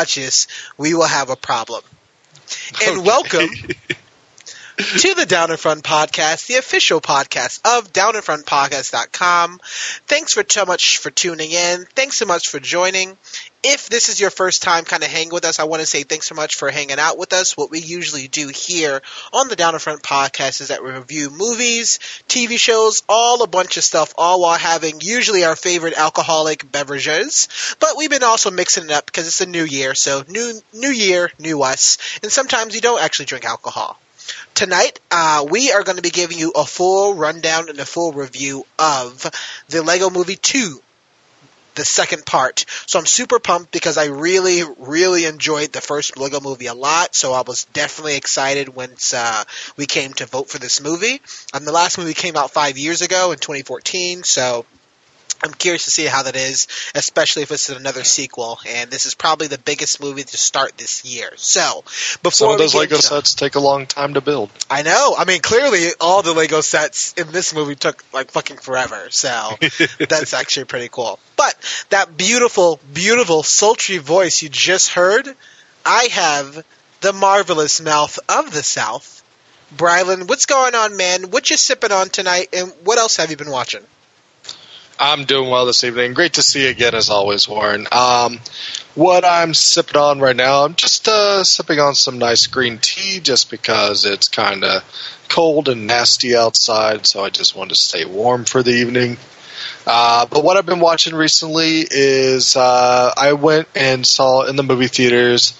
watch this, we will have a problem. And Okay. welcome to the Down in Front podcast, the official podcast of downinfrontpodcast.com. Thanks for so much for tuning in. Thanks so much for joining. If this is your first time kind of hanging with us, I want to say thanks so much for hanging out with us. What we usually do here on the Down in Front podcast is that we review movies, TV shows, all a bunch of stuff, all while having usually our favorite alcoholic beverages. But we've been also mixing it up because it's a new year, so new new year, new us. And sometimes we don't actually drink alcohol. Tonight, uh, we are going to be giving you a full rundown and a full review of the Lego Movie 2, the second part. So I'm super pumped because I really, really enjoyed the first Lego Movie a lot. So I was definitely excited once uh, we came to vote for this movie. Um, the last movie came out five years ago in 2014. So I'm curious to see how that is, especially if it's another sequel. And this is probably the biggest movie to start this year. So before Some of those Lego into- sets take a long time to build. I know. I mean, clearly all the Lego sets in this movie took like fucking forever. So that's actually pretty cool. But that beautiful, beautiful, sultry voice you just heard, I have the marvelous mouth of the South. Brylan, what's going on, man? What you sipping on tonight, and what else have you been watching? I'm doing well this evening. Great to see you again, as always, Warren. Um, what I'm sipping on right now, I'm just uh, sipping on some nice green tea just because it's kind of cold and nasty outside, so I just wanted to stay warm for the evening. Uh, but what I've been watching recently is uh, I went and saw in the movie theaters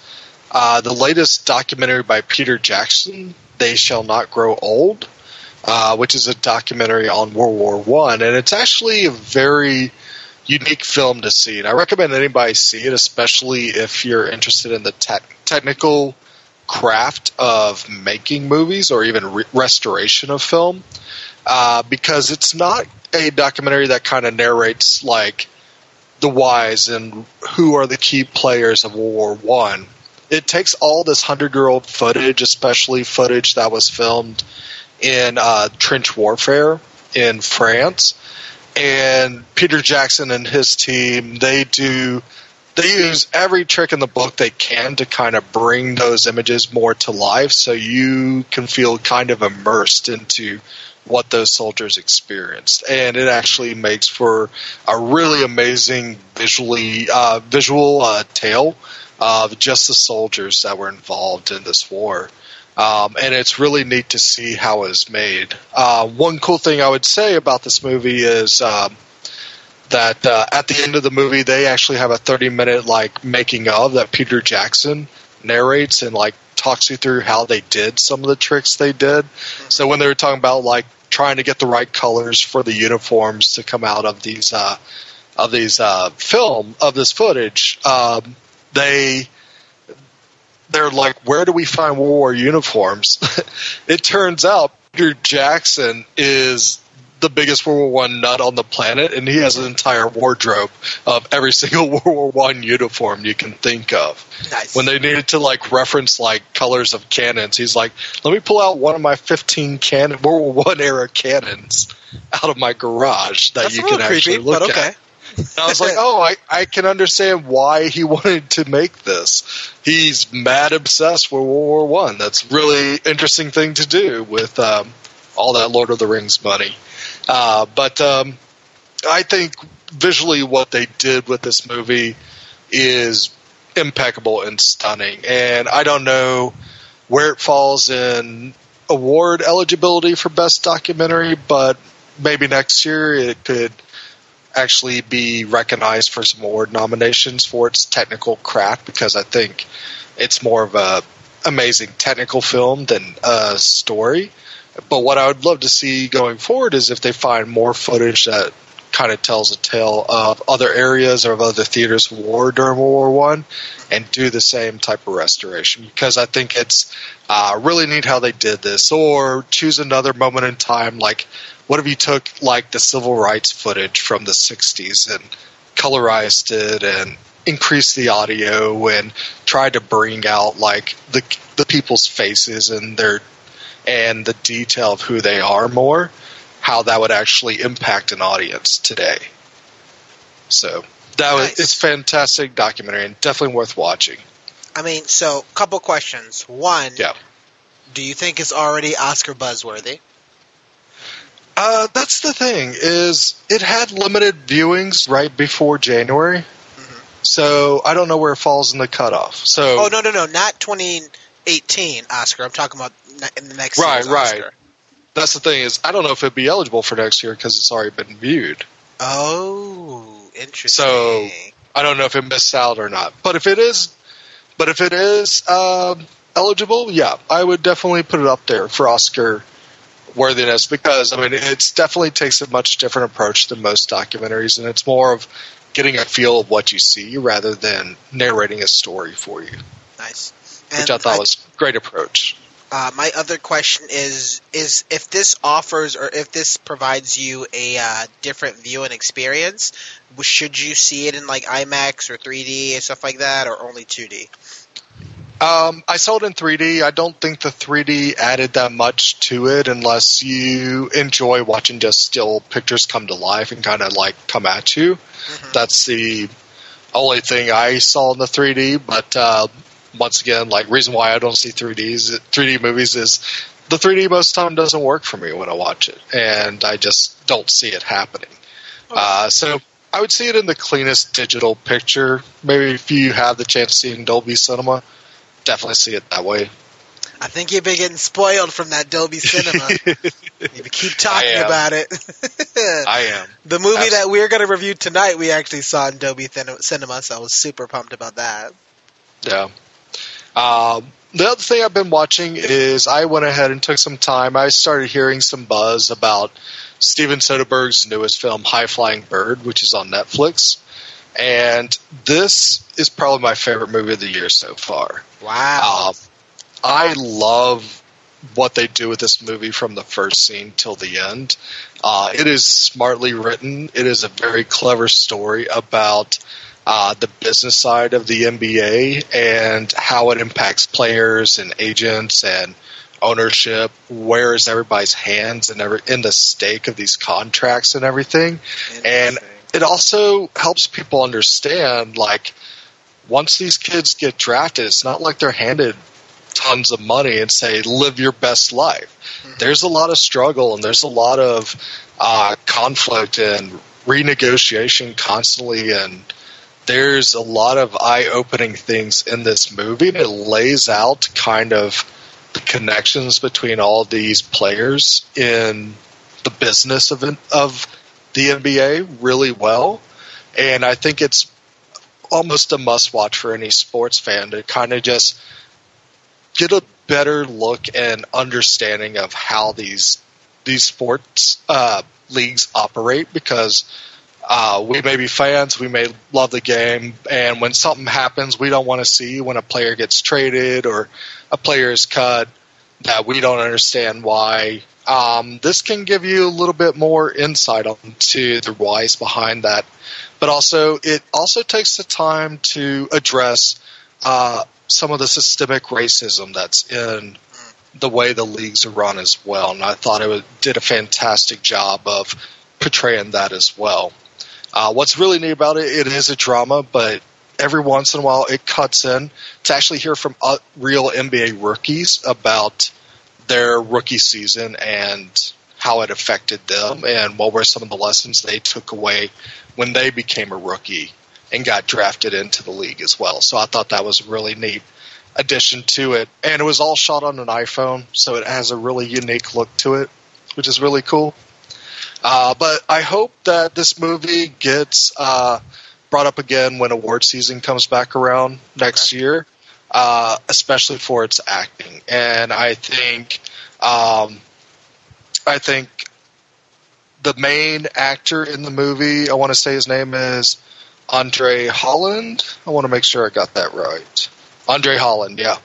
uh, the latest documentary by Peter Jackson, They Shall Not Grow Old uh, which is a documentary on World War One, and it's actually a very unique film to see. And I recommend anybody see it, especially if you're interested in the tech technical craft of making movies or even re- restoration of film, uh, because it's not a documentary that kind of narrates like the whys and who are the key players of World War One. It takes all this hundred year old footage, especially footage that was filmed in uh, trench warfare in France, and Peter Jackson and his team they do they use every trick in the book they can to kind of bring those images more to life, so you can feel kind of immersed into what those soldiers experienced, and it actually makes for a really amazing visually uh, visual uh, tale of just the soldiers that were involved in this war. Um, and it's really neat to see how it's made. Uh, one cool thing I would say about this movie is um, that uh, at the end of the movie, they actually have a 30 minute like making of that Peter Jackson narrates and like talks you through how they did some of the tricks they did. So when they were talking about like trying to get the right colors for the uniforms to come out of these uh, of these uh, film of this footage, um, they they're like, where do we find World War uniforms? it turns out Peter Jackson is the biggest World War One nut on the planet, and he has an entire wardrobe of every single World War One uniform you can think of. Nice. When they needed to like reference like colors of cannons, he's like, "Let me pull out one of my fifteen cannon World War One era cannons out of my garage that That's you can creepy, actually look but okay. at." And I was like, oh, I, I can understand why he wanted to make this. He's mad obsessed with World War One. That's really interesting thing to do with um, all that Lord of the Rings money. Uh, but um, I think visually what they did with this movie is impeccable and stunning. And I don't know where it falls in award eligibility for best documentary, but maybe next year it could actually be recognized for some award nominations for its technical craft because I think it's more of a amazing technical film than a story. But what I would love to see going forward is if they find more footage that kind of tells a tale of other areas or of other theaters of war during World War One, and do the same type of restoration because I think it's uh, really neat how they did this. Or choose another moment in time, like what if you took like the civil rights footage from the '60s and colorized it and increased the audio and tried to bring out like the the people's faces and their and the detail of who they are more, how that would actually impact an audience today. So that was it's fantastic documentary and definitely worth watching. I mean, so couple questions. One, Yeah. do you think it's already Oscar buzzworthy? Uh, that's the thing is it had limited viewings right before January, so I don't know where it falls in the cutoff. So Oh no, no, no, not 2018 Oscar. I'm talking about in the next Right, right. Oscar. that's the thing is I don't know if it'd be eligible for next year because it's already been viewed. Oh, interesting. So- I don't know if it missed out or not. But if it is, but if it is um, eligible, yeah, I would definitely put it up there for Oscar worthiness because I mean it's definitely takes a much different approach than most documentaries, and it's more of getting a feel of what you see rather than narrating a story for you, nice. which I thought was a great approach. Uh, my other question is is if this offers or if this provides you a uh, different and experience, should you see it in like IMAX or 3D and stuff like that, or only 2D? Um, I saw it in 3D. I don't think the 3D added that much to it unless you enjoy watching just still pictures come to life and kind of like come at you. Mhm. That's the only thing I saw in the 3D. But uh, once again, like reason why I don't see 3Ds, 3D movies is the 3D most time doesn't work for me when I watch it, and I just don't see it happening. Uh, so I would see it in the cleanest digital picture. Maybe if you have the chance to see it in Dolby Cinema, definitely see it that way. I think you've been getting spoiled from that Dolby Cinema. you keep talking about it. I am. the movie Abs- that we're going to review tonight, we actually saw in Dolby Cinema, so I was super pumped about that. Yeah. Um, the other thing I've been watching is I went ahead and took some time. I started hearing some buzz about Steven Soderbergh's newest film, High Flying Bird, which is on Netflix. And this is probably my favorite movie of the year so far. Wow. Um, I love what they do with this movie from the first scene till the end. Uh, it is smartly written. It is a very clever story about uh, the business side of the NBA and how it impacts players and agents and ownership. Where is everybody's hands and every, in the stake of these contracts and everything? and-. It also helps people understand like once these kids get drafted it's not like they're handed tons of money and say live your best life Mhm. there's a lot of struggle and there's a lot of uh, conflict and renegotiation constantly and there's a lot of eye-opening things in this movie and it lays out kind of the connections between all these players in the business of of the NBA really well, and I think it's almost a must watch for any sports fan to kind of just get a better look and understanding of how these these sports uh, leagues operate because uh, we may be fans, we may love the game, and when something happens, we don't want to see when a player gets traded or a player is cut that we don't understand why. Um, this can give you a little bit more insight onto the whys behind that, but also it also takes the time to address uh, some of the systemic racism that's in the way the leagues are run as well. And I thought it did a fantastic job of portraying that as well. Uh, what's really neat about it, it is a drama, but every once in a while it cuts in to actually hear from uh, real NBA rookies about their rookie season and how it affected them and what were some of the lessons they took away when they became a rookie and got drafted into the league as well. So I thought that was a really neat addition to it. And it was all shot on an iPhone, so it has a really unique look to it, which is really cool. Uh, but I hope that this movie gets uh, brought up again when award season comes back around next year, uh, especially for its acting. And I think, um, I think the main actor in the movie, I want to say his name is Andre Holland. I want to make sure I got that right. Andre Holland, yeah.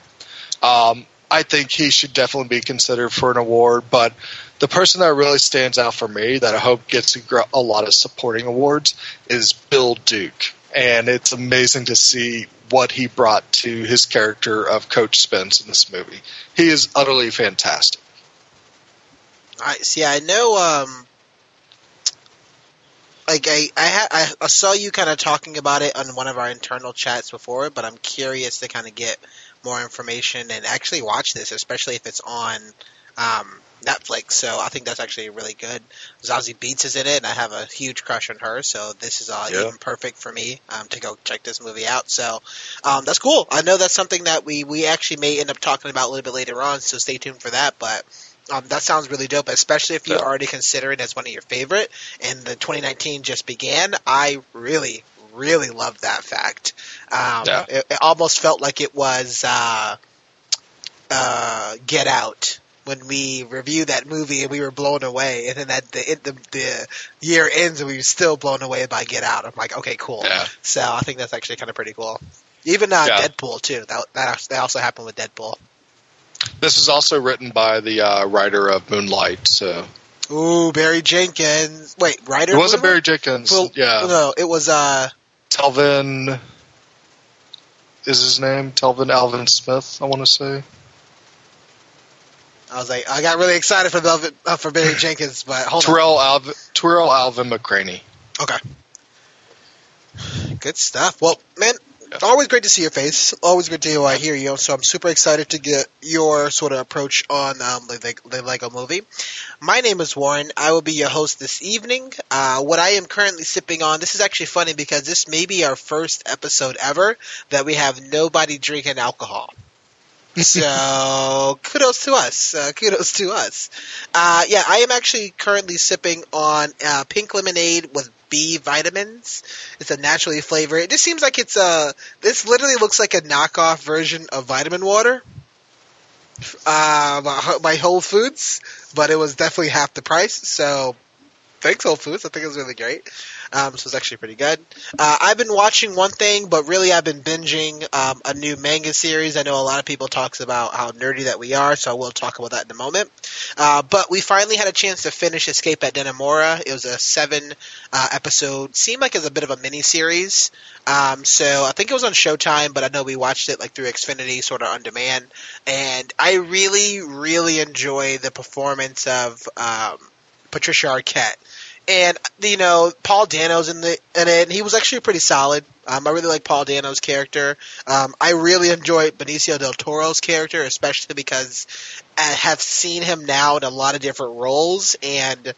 Um, I think he should definitely be considered for an award, but the person that really stands out for me that I hope gets a, lot of supporting awards is Bill Duke. And it's amazing to see what he brought to his character of Coach Spence in this movie. He is utterly fantastic. I see. I know. Um, like I, I, ha- I saw you kind of talking about it on one of our internal chats before, but I'm curious to kind of get more information and actually watch this, especially if it's on um, Netflix. So I think that's actually really good. Zazie Beetz is in it, and I have a huge crush on her. So this is uh, Yeah. even perfect for me um, to go check this movie out. So um, that's cool. I know that's something that we we actually may end up talking about a little bit later on. So stay tuned for that. But um, that sounds really dope, especially if you Yeah. already consider it as one of your favorite. And the 2019 just began. I really, really loved that fact. Um, Yeah. it, it almost felt like it was uh, uh, Get Out when we reviewed that movie and we were blown away, and then that the it, the, the year ends and we were still blown away by Get Out. I'm like, okay, cool. Yeah. So I think that's actually kind of pretty cool. Even uh, Yeah. Deadpool too. That, that that also happened with Deadpool. This is also written by the uh, writer of Moonlight. So Ooh, Barry Jenkins. Wait, writer? it wasn't was Barry Jenkins. Well, yeah, No, it was uh Telvin is his name. Telvin Alvin Smith. I want to say. I was like I got really excited for Velvet, uh, for Barry Jenkins, but hold on. Alvin, Tarell Alvin McCraney. Okay. Good stuff. Well, man, always great to see your face. Always good to uh, hear you. So I'm super excited to get your sort of approach on um, the, the Lego movie. My name is Warren. I will be your host this evening. Uh, what I am currently sipping on, this is actually funny because this may be our first episode ever that we have nobody drinking alcohol. So kudos to us. Uh, kudos to us. Uh, yeah, I am actually currently sipping on uh, pink lemonade with B vitamins. It's a naturally flavored. It just seems like it's a. This literally looks like a knockoff version of vitamin water. Uh, by Whole Foods, but it was definitely half the price. So, thanks Whole Foods. I think it was really great. Um, so it's actually pretty good. Uh, I've been watching one thing, but really I've been binging um, a new manga series. I know a lot of people talks about how nerdy that we are, so I will talk about that in a moment. Uh, but we finally had a chance to finish Escape at Dannemora. It was a seven uh, episode, seemed like it was a bit of a mini series. Um, so I think it was on Showtime, but I know we watched it like through Xfinity, sort of on demand. And I really, really enjoy the performance of um, Patricia Arquette. And you know, Paul Dano's in the in it, and he was actually pretty solid. Um, I really like Paul Dano's character. Um, I really enjoy Benicio del Toro's character, especially because I have seen him now in a lot of different roles, and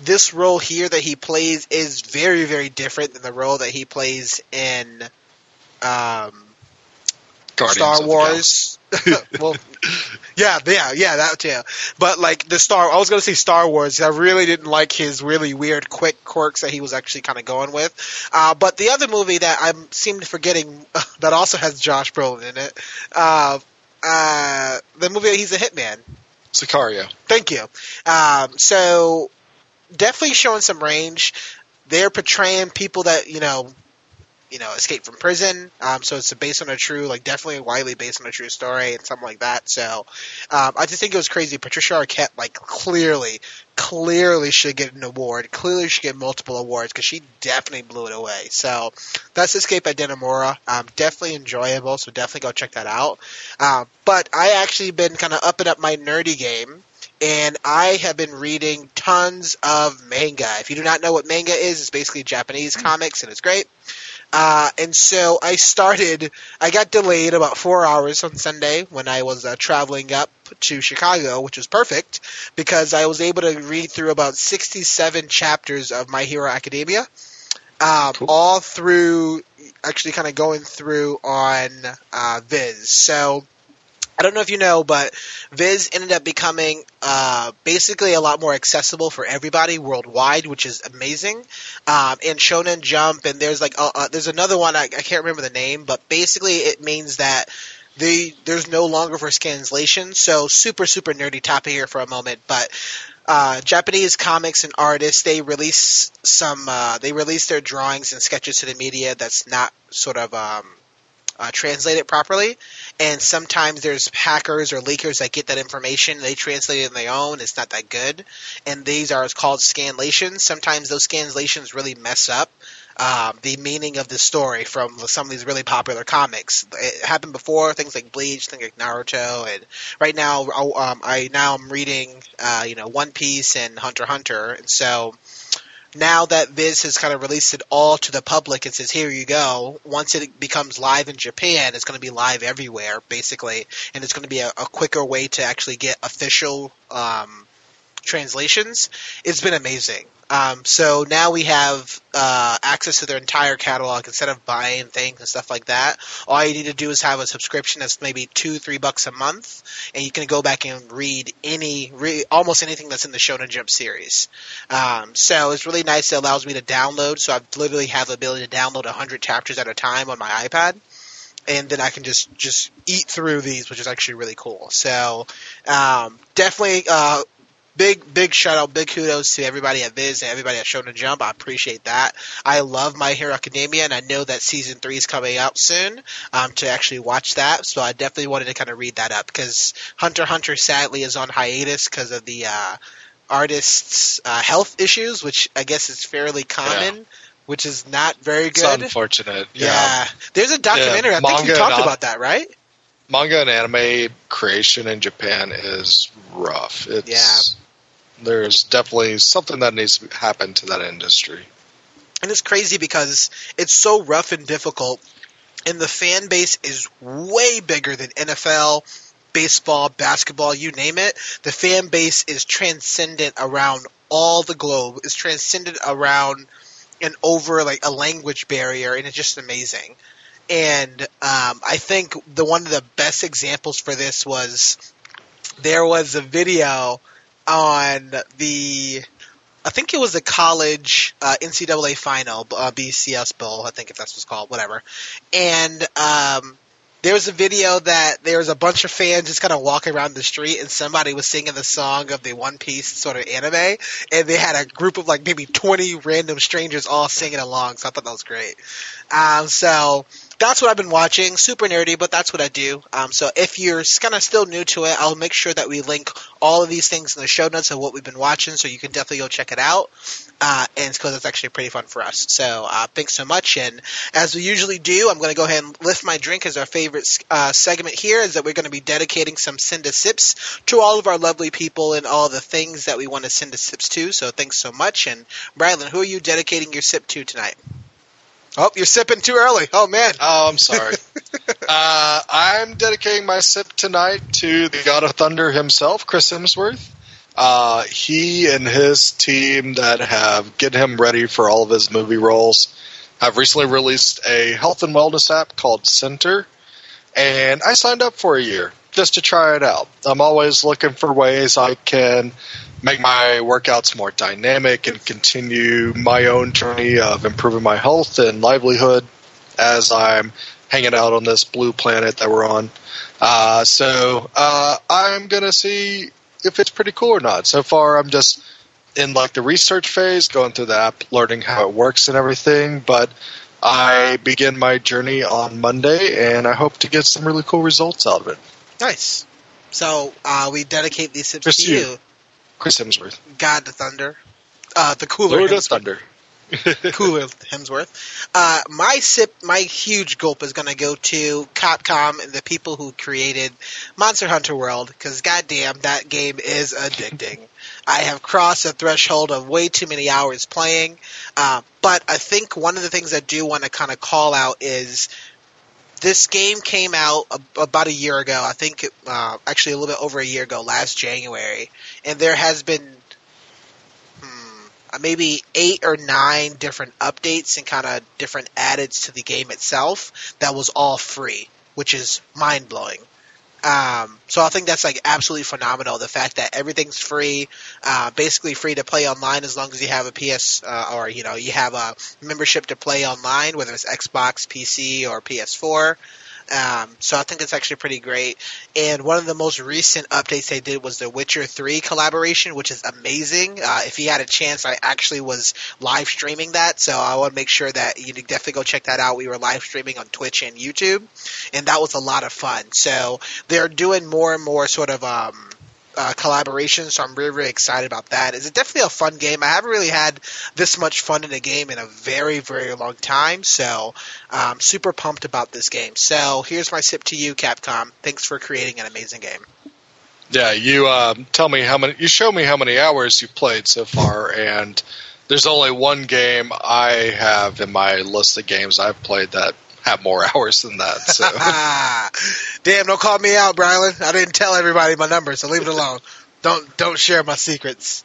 this role here that he plays is very, very different than the role that he plays in um, Star Wars. well, yeah, yeah, yeah, that too. But like the Star, I was gonna say Star Wars. I really didn't like his really weird, quick quirks that he was actually kind of going with. Uh, but the other movie that I seem to forgetting that also has Josh Brolin in it, uh, uh, the movie that he's a hitman. Sicario. Thank you. Um, so definitely showing some range. They're portraying people that you know, you know, escape from prison. Um, so it's based on a true, like definitely widely based on a true story and something like that. So um, I just think it was crazy. Patricia Arquette, like clearly, clearly should get an award. Clearly should get multiple awards because she definitely blew it away. So that's Escape at Dannemora. Um, definitely enjoyable. So definitely go check that out. Uh, but I actually been kind of upping up my nerdy game and I have been reading tons of manga. If you do not know what manga is, it's basically Japanese comics, and it's great. Uh, and so I started. I got delayed about four hours on Sunday when I was uh, traveling up to Chicago, which was perfect because I was able to read through about sixty-seven chapters of My Hero Academia, um, Cool. all through actually kind of going through on uh, Viz. So. I don't know if you know, but Viz ended up becoming uh, basically a lot more accessible for everybody worldwide, which is amazing. Um, and Shonen Jump, and there's like uh, uh, there's another one I, I can't remember the name, but basically it means that the there's no longer for translation. So super super nerdy topic here for a moment, but uh, Japanese comics and artists they release some uh, they release their drawings and sketches to the media that's not sort of um, uh, translated properly, and sometimes there's hackers or leakers that get that information. They translate it on their own. It's not that good, and these are called scanlations. Sometimes those scanlations really mess up um, the meaning of the story from some of these really popular comics. It happened before, things like Bleach, things like Naruto, and right now, oh, um, I now I'm reading, uh, you know, One Piece and Hunter Hunter, and so now that Viz has kind of released it all to the public and says, here you go, once it becomes live in Japan, it's going to be live everywhere, basically, and it's going to be a, a quicker way to actually get official um, translations. It's been amazing. Um, so now we have uh, access to their entire catalog instead of buying things and stuff like that. All you need to do is have a subscription that's maybe two, three bucks a month, and you can go back and read any, re- almost anything that's in the Shonen Jump series. Um, so it's really nice. It allows me to download. So I literally have the ability to download 100 chapters at a time on my iPad and then I can just just eat through these, which is actually really cool. So um, definitely uh, big big shout out, big kudos to everybody at Viz and everybody at Shonen Jump. I appreciate that. I love My Hero Academia, and I know that season three is coming out soon um, to actually watch that. So I definitely wanted to kind of read that up because Hunter Hunter sadly is on hiatus because of the uh, artist's uh, health issues, which I guess is fairly common. Yeah. Which is not very good. It's unfortunate. Yeah. yeah. There's a documentary. Yeah, I think you talked about that, right? Manga and anime creation in Japan is rough. It's, yeah there's definitely something that needs to happen to that industry. And it's crazy because it's so rough and difficult, and the fan base is way bigger than NFL, baseball, basketball, you name it. The fan base is transcendent around all the globe. It's transcendent around and over like a language barrier, and it's just amazing. And um, I think the one of the best examples for this was there was a video on the I think it was the college uh, NCAA final, uh, BCS Bowl, I think if that's what's called, whatever. And um, there was a video that there was a bunch of fans just kind of walking around the street, and somebody was singing the song of the One Piece sort of anime, and they had a group of like maybe twenty random strangers all singing along. So I thought that was great. Um, so that's what I've been watching. Super nerdy, but that's what I do. Um, so if you're kind of still new to it, I'll make sure that we link all of these things in the show notes of what we've been watching, so you can definitely go check it out. Uh, and because it's actually pretty fun for us. So uh, thanks so much. And as we usually do, I'm going to go ahead and lift my drink as our favorite uh, segment here. Is that we're going to be dedicating some send a sips to all of our lovely people and all the things that we want to send a sips to. So thanks so much. And Bradley, who are you dedicating your sip to tonight? Oh, you're sipping too early. Oh man. Oh, I'm sorry. uh, I'm dedicating my sip tonight to the God of Thunder himself, Chris Hemsworth. Uh, he and his team that have get him ready for all of his movie roles have recently released a health and wellness app called Centr, and I signed up for a year just to try it out. I'm always looking for ways I can make my workouts more dynamic and continue my own journey of improving my health and livelihood as I'm hanging out on this blue planet that we're on. Uh, so uh, I'm gonna see if it's pretty cool or not. So far, I'm just in like the research phase, going through the app, learning how it works and everything. But I begin my journey on Monday, and I hope to get some really cool results out of it. Nice. So uh, we dedicate these tips to you. you. Chris Hemsworth. God the Thunder. Uh, the cooler Lord Hemsworth. Thunder. cooler Hemsworth. Uh, my sip, my huge gulp is going to go to Capcom and the people who created Monster Hunter World because goddamn, that game is addicting. I have crossed the threshold of way too many hours playing, uh, but I think one of the things I do want to kind of call out is this game came out about a year ago. I think uh, actually a little bit over a year ago, last January, and there has been hmm, maybe eight or nine different updates and kind of different addeds to the game itself that was all free, which is mind blowing. Um, so I think that's like absolutely phenomenal. The fact that everything's free, uh, basically free to play online as long as you have a PS uh, or you know you have a membership to play online, whether it's Xbox, PC, or PS4. Um, so I think it's actually pretty great. And one of the most recent updates they did was the Witcher 3 collaboration, which is amazing. Uh, if you had a chance, I actually was live streaming that, so I want to make sure that you definitely go check that out. We were live streaming on Twitch and YouTube, and that was a lot of fun. So they're doing more and more sort of um, uh, collaboration, so I'm really, really excited about that. It's definitely a fun game. I haven't really had this much fun in a game in a very, very long time, so I'm super pumped about this game. So here's my sip to you, Capcom. Thanks for creating an amazing game. Yeah, you um, tell me how many. You show me how many hours you've played so far, and there's only one game I have in my list of games I've played that have more hours than that. So, damn, don't call me out, Brylan. I didn't tell everybody my number, so leave it alone. don't don't share my secrets.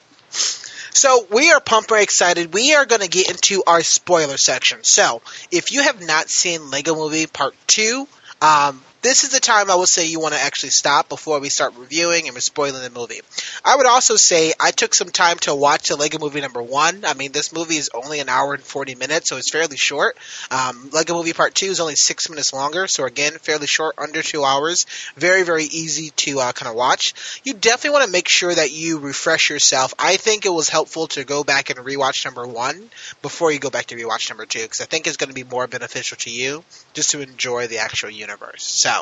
So we are pumped and excited. We are going to get into our spoiler section. So if you have not seen Lego Movie Part Two, um, this is the time I would say you want to actually stop before we start reviewing and we're spoiling the movie. I would also say I took some time to watch the Lego Movie number one. I mean, this movie is only an hour and 40 minutes, so it's fairly short. Um, Lego Movie Part 2 is only six minutes longer, so again, fairly short, under two hours. Very, very easy to uh, kind of watch. You definitely want to make sure that you refresh yourself. I think it was helpful to go back and rewatch number one before you go back to rewatch number two, because I think it's going to be more beneficial to you just to enjoy the actual universe. So,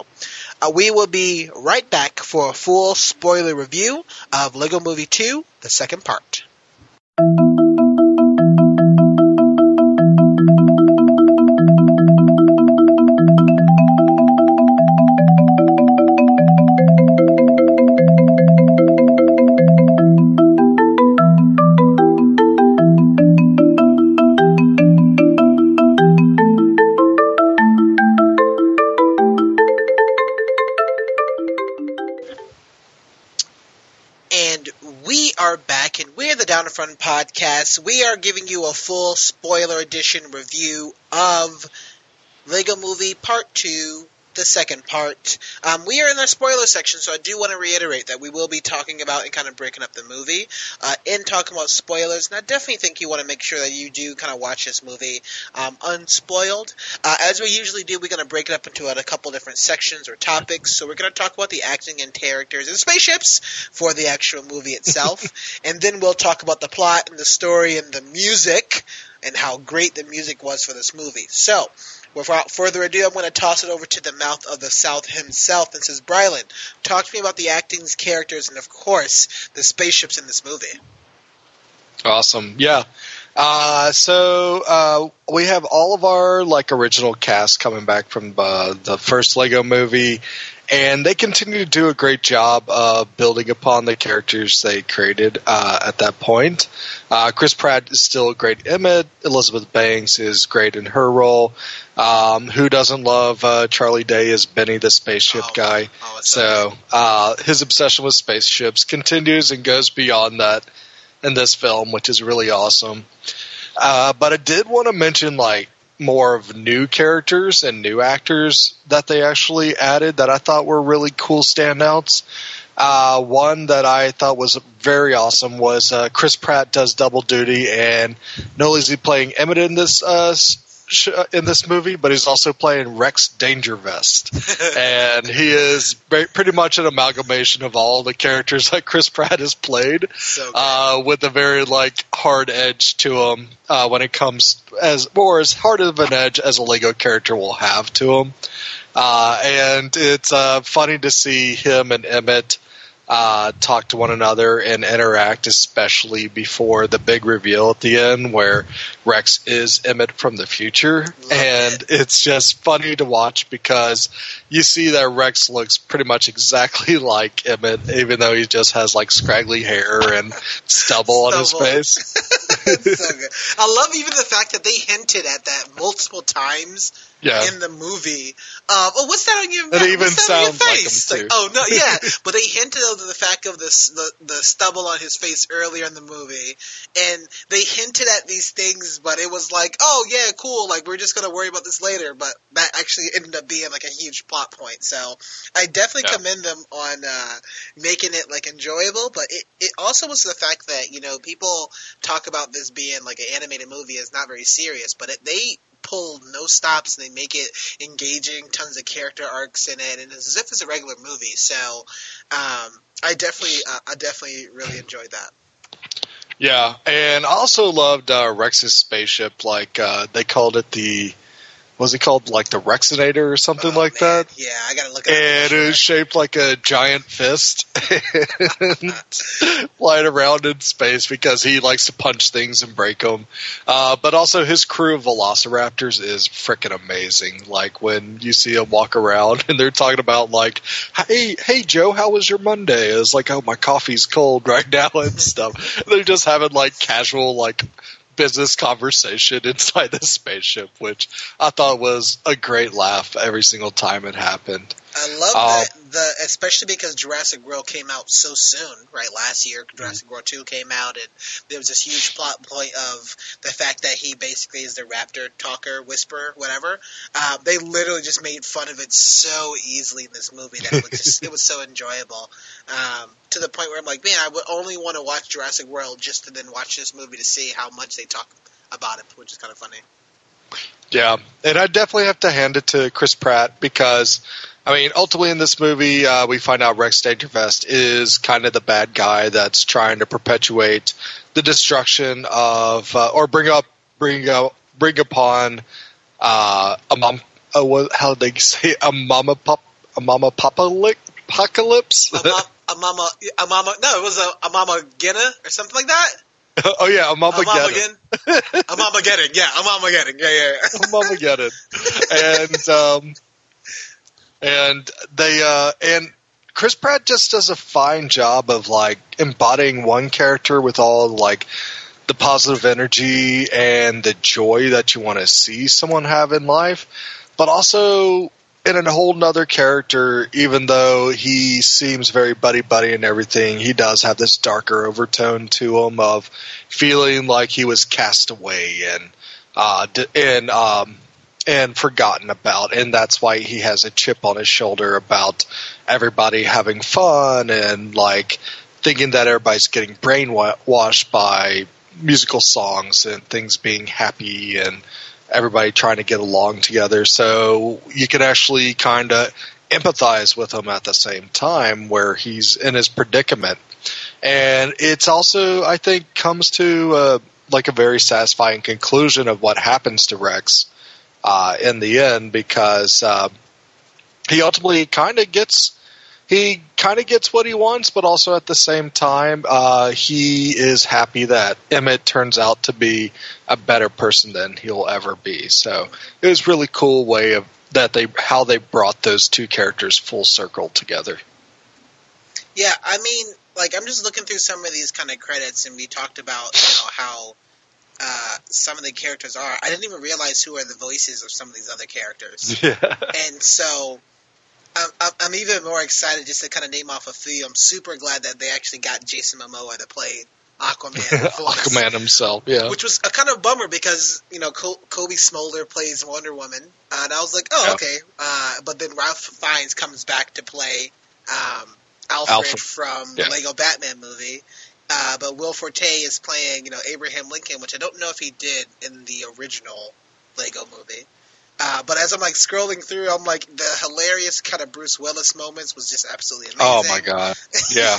uh, we will be right back for a full spoiler review of Lego Movie 2, the second part. We're the Down in Front podcast. We are giving you a full spoiler edition review of Lego Movie Part 2, the second part. Um, we are in the spoiler section, so I do want to reiterate that we will be talking about and kind of breaking up the movie uh, in talking about spoilers. And I definitely think you want to make sure that you do kind of watch this movie um, unspoiled. Uh, as we usually do, we're going to break it up into a couple different sections or topics. So we're going to talk about the acting and characters and spaceships for the actual movie itself, and then we'll talk about the plot and the story and the music and how great the music was for this movie. So, without further ado, I'm going to toss it over to the mouth of the South himself and says, Brylan, talk to me about the acting's characters and, of course, the spaceships in this movie. awesome. Yeah. Uh, so uh, we have all of our like original cast coming back from uh, the first Lego movie, and they continue to do a great job of building upon the characters they created uh, at that point. Uh, Chris Pratt is still a great Emmett. Elizabeth Banks is great in her role. Um, who doesn't love uh, Charlie Day as Benny the spaceship Oh, guy? oh, so so uh, his obsession with spaceships continues and goes beyond that in this film, which is really awesome. Uh, but I did want to mention like more of new characters and new actors that they actually added that I thought were really cool standouts. Uh, one that I thought was very awesome was uh, Chris Pratt does double duty, and not is playing Emmett in this uh, in this movie, but he's also playing Rex Dangervest, and he is pretty much an amalgamation of all the characters that Chris Pratt has played so uh, with a very like hard edge to him uh, when it comes as or as hard of an edge as a Lego character will have to him. Uh, and it's uh, funny to see him and Emmett uh, talk to one another and interact, especially before the big reveal at the end where Rex is Emmett from the future. and it's just funny to watch because you see that Rex looks pretty much exactly like Emmett, even though he just has like scraggly hair and stubble, on his face. So good. I love even the fact that they hinted at that multiple times Yeah. in the movie. Um, oh, what's that on your? It even what's that sounds like face? him, too. oh no, yeah. but they hinted at the fact of this the the stubble on his face earlier in the movie, and they hinted at these things, but it was like, oh yeah, cool. Like we're just gonna worry about this later, but that actually ended up being like a huge plot point. So I definitely Yeah. commend them on uh, making it like enjoyable, but it it also was the fact that you know people talk about this being like an animated movie is not very serious, but it, they pull no stops and they make it engaging. Tons of character arcs in it, and it's as if it's a regular movie. So, um, I definitely, uh, I definitely really enjoyed that. Yeah, and I also loved uh, Rex's spaceship. Like uh, they called it the was he called like the Rexinator or something Oh, like man. that? Yeah, I gotta look at And it was shaped like a giant fist flying around in space because he likes to punch things and break them. Uh, but also, his crew of velociraptors is freaking amazing. Like when you see them walk around and they're talking about, like, hey, hey, Joe, how was your Monday? It's like, oh, my coffee's cold right now and stuff. they're just having like casual, like, business conversation inside the spaceship, which I thought was a great laugh every single time it happened. I love Uh, that the especially because Jurassic World came out so soon, right? Last year, Jurassic World Two came out, and there was this huge plot point of the fact that he basically is the raptor talker, whisperer, whatever. Uh, they literally just made fun of it so easily in this movie that it was just it was so enjoyable. Um, to the point where I'm like, man, I would only want to watch Jurassic World just to then watch this movie to see how much they talk about it, which is kind of funny. Yeah, and I definitely have to hand it to Chris Pratt because, I mean, ultimately in this movie, uh, we find out Rex Dangervest is kind of the bad guy that's trying to perpetuate the destruction of, uh, or bring up, bring up, bring upon, uh, a mom. Uh, what, how do they say a mama pop, a mama apocalypse? A, mom, a mama, a mama, no, it was a, a mama Guinea or something like that. oh yeah, a mama A mama. A mama getting, yeah, a mama getting, yeah, yeah. yeah. A mama get. And um, and they uh, and Chris Pratt just does a fine job of like embodying one character with all like the positive energy and the joy that you want to see someone have in life, but also in a whole nother character, even though he seems very buddy buddy and everything, he does have this darker overtone to him of feeling like he was cast away and uh, and um, and forgotten about, and that's why he has a chip on his shoulder about everybody having fun and like thinking that everybody's getting brainwashed by musical songs and things being happy and everybody trying to get along together. So you can actually kind of empathize with him at the same time where he's in his predicament. And it's also, I think, comes to uh, like a very satisfying conclusion of what happens to Rex uh, in the end because uh, he ultimately kind of gets he kind of gets what he wants, but also at the same time, uh, he is happy that Emmett turns out to be a better person than he'll ever be. So it was really cool way of that they how they brought those two characters full circle together. Yeah, I mean, like I'm just looking through some of these kind of credits, and we talked about you know how uh, some of the characters are. I didn't even realize who are the voices of some of these other characters, Yeah, and so. I'm, I'm- I'm even more excited just to kind of name off a few. I'm super glad that they actually got Jason Momoa to play Aquaman. Aquaman himself. Yeah, which was a kind of bummer because you know Col- Cobie Smulders plays Wonder Woman, uh, and I was like, oh Yeah. okay. Uh, but then Ralph Fiennes comes back to play um, Alfred, Alfred. from Yeah. the Lego Batman movie. Uh, but Will Forte is playing, you know, Abraham Lincoln, which I don't know if he did in the original Lego movie. Uh, but as I'm like scrolling through, I'm like the hilarious kind of Bruce Willis moments was just absolutely amazing. Oh my god! Yeah,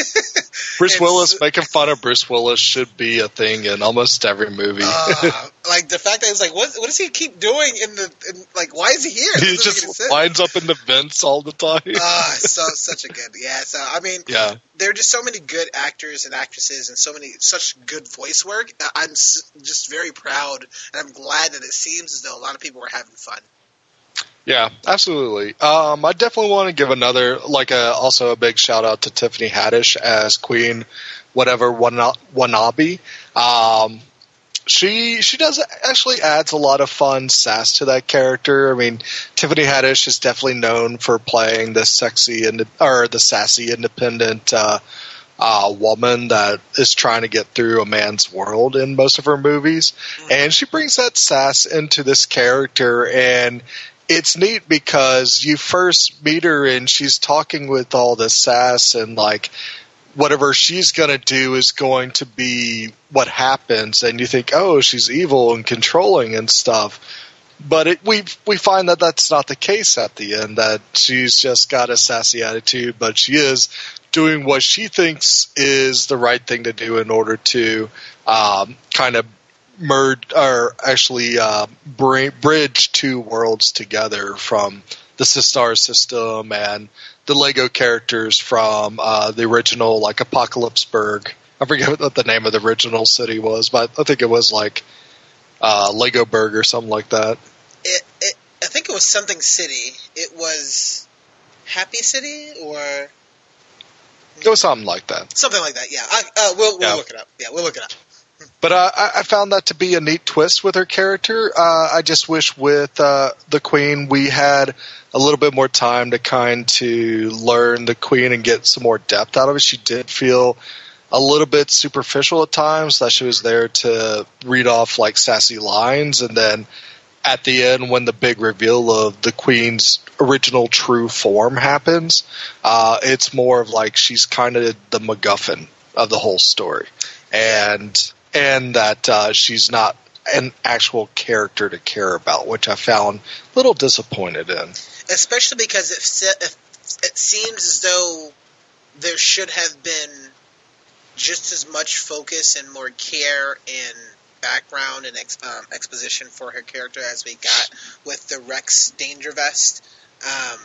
Bruce Willis making fun of Bruce Willis should be a thing in almost every movie. uh, like the fact that it's like, what, what does he keep doing in the, in, like, why is he here? He doesn't just winds up in the vents all the time. Ah, so such a good, yeah. So I mean, yeah, there are just so many good actors and actresses, and so many such good voice work. Uh, I'm s- just very proud, and I'm glad that it seems as though a lot of people were having fun. yeah, absolutely. Um, I definitely want to give another, like, a, also a big shout out to Tiffany Haddish as Queen, whatever Wanabe. Um, she she does actually adds a lot of fun sass to that character. I mean, Tiffany Haddish is definitely known for playing the sexy and or the sassy independent uh, uh, woman that is trying to get through a man's world in most of her movies, and she brings that sass into this character and. It's neat because you first meet her and she's talking with all this sass and like whatever she's going to do is going to be what happens and you think oh she's evil and controlling and stuff but it, we we find that that's not the case at the end. That she's just got a sassy attitude, but she is doing what she thinks is the right thing to do in order to um, kind of merge or actually uh, bring, bridge two worlds together from the Systar system and the Lego characters from uh, the original like Apocalypseburg. I forget what the name of the original city was, but I think it was like uh, Legoburg or something like that. It, it, I think it was something city. It was Happy City or it was something like that. Something like that. Yeah. I, uh, we'll, we'll yeah. look it up. Yeah, we'll look it up. But I, found that to be a neat twist with her character. Uh, I just wish with uh, the Queen we had a little bit more time to kind to learn the Queen and get some more depth out of it. She did feel a little bit superficial at times. That she was there to read off like sassy lines, and then at the end, when the big reveal of the Queen's original true form happens, uh, it's more of like she's kind of the MacGuffin of the whole story, and and that uh, she's not an actual character to care about, which I found a little disappointed in. Especially because it, it seems as though there should have been just as much focus and more care and background and ex, um, exposition for her character as we got with the Rex Dangervest. Um,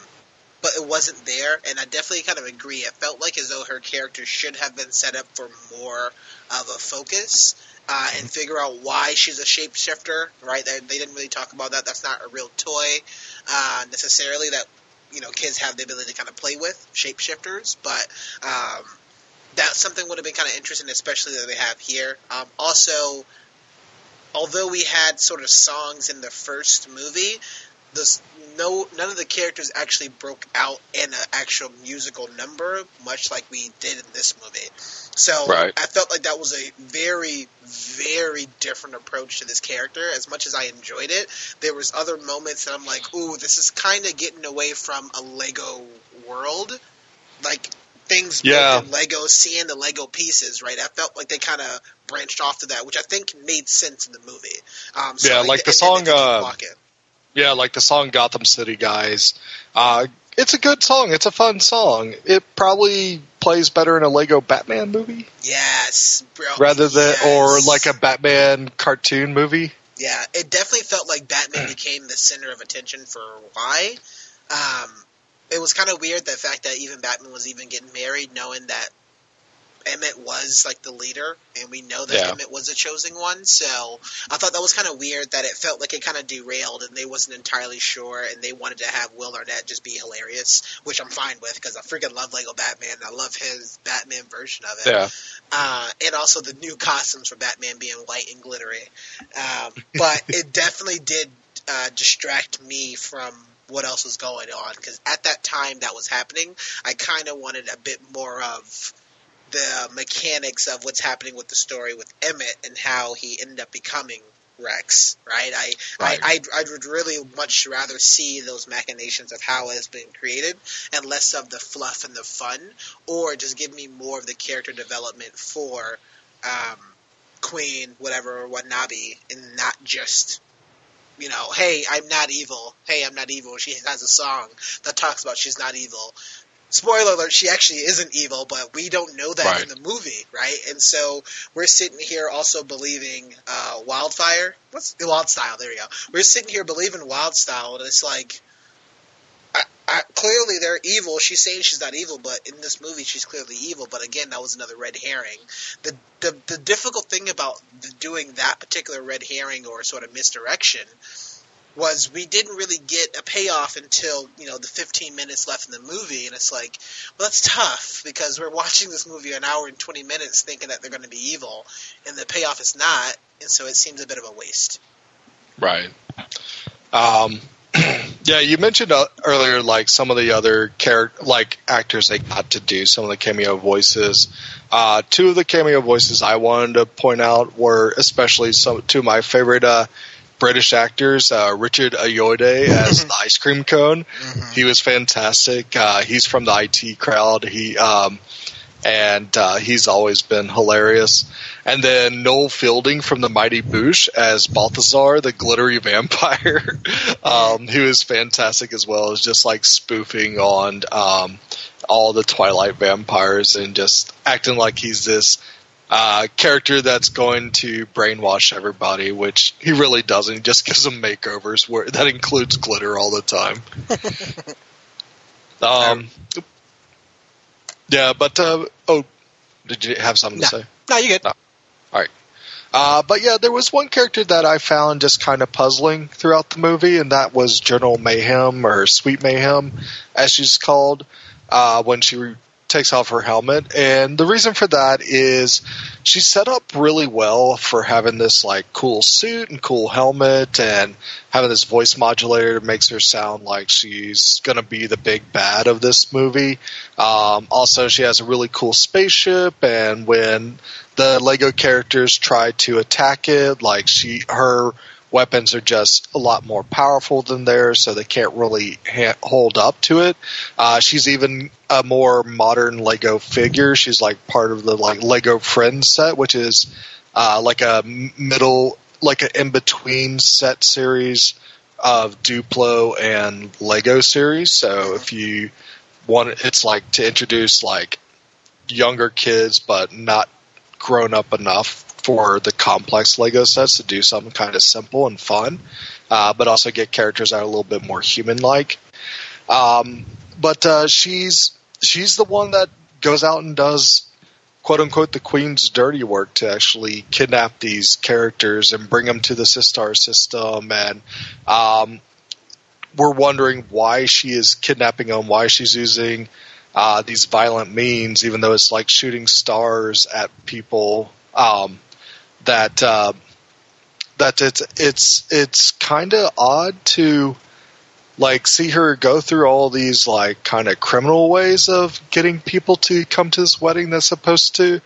but it wasn't there, and I definitely kind of agree. It felt like as though her character should have been set up for more of a focus uh, and figure out why she's a shapeshifter. Right? They, they, didn't really talk about that. That's not a real toy uh, necessarily that you know kids have the ability to kind of play with shapeshifters, but. Um, that something would have been kind of interesting, especially that they have here. Um, also, although we had sort of songs in the first movie, this no none of the characters actually broke out in an actual musical number, much like we did in this movie. So right. I felt like that was a very, very different approach to this character. As much as I enjoyed it, there was other moments that I'm like, ooh, this is kind of getting away from a Lego world. Like things yeah. in Lego, seeing the Lego pieces, right? I felt like they kind of branched off to that, which I think made sense in the movie. Um, so yeah, like the song. Uh, yeah, like the song "Gotham City Guys." Uh, it's a good song. It's a fun song. It probably plays better in a Lego Batman movie. Yes, bro. Rather than yes. or like a Batman cartoon movie. Yeah, it definitely felt like Batman became the center of attention for why. Um, it was kind of weird the fact that even Batman was even getting married, knowing that Emmett was like the leader, and we know that yeah. Emmett was a chosen one. So I thought that was kind of weird that it felt like it kind of derailed, and they wasn't entirely sure, and they wanted to have Will Arnett just be hilarious, which I'm fine with because I freaking love Lego Batman. I love his Batman version of it. Yeah. Uh, and also the new costumes for Batman being white and glittery. Um, but it definitely did uh, distract me from what else was going on because at that time that was happening, I kind of wanted a bit more of the mechanics of what's happening with the story with Emmett and how he ended up becoming Rex, right? I, right. I, I, I would really much rather see those machinations of how it's been created and less of the fluff and the fun, or just give me more of the character development for um, Queen, Watevra, Wa'Nabi, and not just you know, hey, I'm not evil. Hey, I'm not evil. She has a song that talks about she's not evil. Spoiler alert, she actually isn't evil, but we don't know that right. in the movie, right? And so we're sitting here also believing uh, Wildfire. What's Wyldstyle? There you go. We're sitting here believing Wyldstyle, and it's like, I, I, clearly they're evil. She's saying she's not evil, but in this movie she's clearly evil. But again, that was another red herring. The the, the difficult thing about doing that particular red herring or sort of misdirection was we didn't really get a payoff until you know the 15 minutes left in the movie, and it's like, well, that's tough because we're watching this movie an hour and 20 minutes thinking that they're going to be evil, and the payoff is not, and so it seems a bit of a waste. Right. Um, yeah, you mentioned uh, earlier like some of the other character like actors they got to do some of the cameo voices. Uh, two of the cameo voices I wanted to point out were especially some two of my favorite uh, British actors. Uh, Richard Ayoade as the ice cream cone. Mm-hmm. He was fantastic. Uh, he's from the IT crowd. He um, and uh, he's always been hilarious. and then Noel Fielding from the Mighty Boosh as Balthazar, the glittery vampire, um, who is fantastic as well as just like spoofing on um, all the Twilight vampires and just acting like he's this uh, character that's going to brainwash everybody, which he really doesn't. He just gives them makeovers where that includes glitter all the time. um, yeah, but uh, oh, did you have something No. to say? No, you good. No. All right. Uh, but yeah, there was one character that I found just kind of puzzling throughout the movie, and that was General Mayhem or Sweet Mayhem, as she's called, uh, when she re- takes off her helmet. And the reason for that is she's set up really well for having this like cool suit and cool helmet, and having this voice modulator that makes her sound like she's gonna be the big bad of this movie. Um, also, she has a really cool spaceship, and when the Lego characters try to attack it, like she, her weapons are just a lot more powerful than theirs, so they can't really ha- hold up to it. Uh, she's even a more modern Lego figure. She's like part of the like Lego Friends set, which is uh, like a middle, like an in between set series of Duplo and Lego series. So if you want, it's like to introduce like younger kids, but not grown up enough for the complex Lego sets to do something kind of simple and fun, uh, but also get characters that are a little bit more human like. Um, but uh, she's she's the one that goes out and does quote unquote the queen's dirty work to actually kidnap these characters and bring them to the Systar system and um, we're wondering why she is kidnapping them, why she's using uh, these violent means, even though it's like shooting stars at people. Um, that uh, that it's it's it's kind of odd to like see her go through all these like kind of criminal ways of getting people to come to this wedding that's supposed to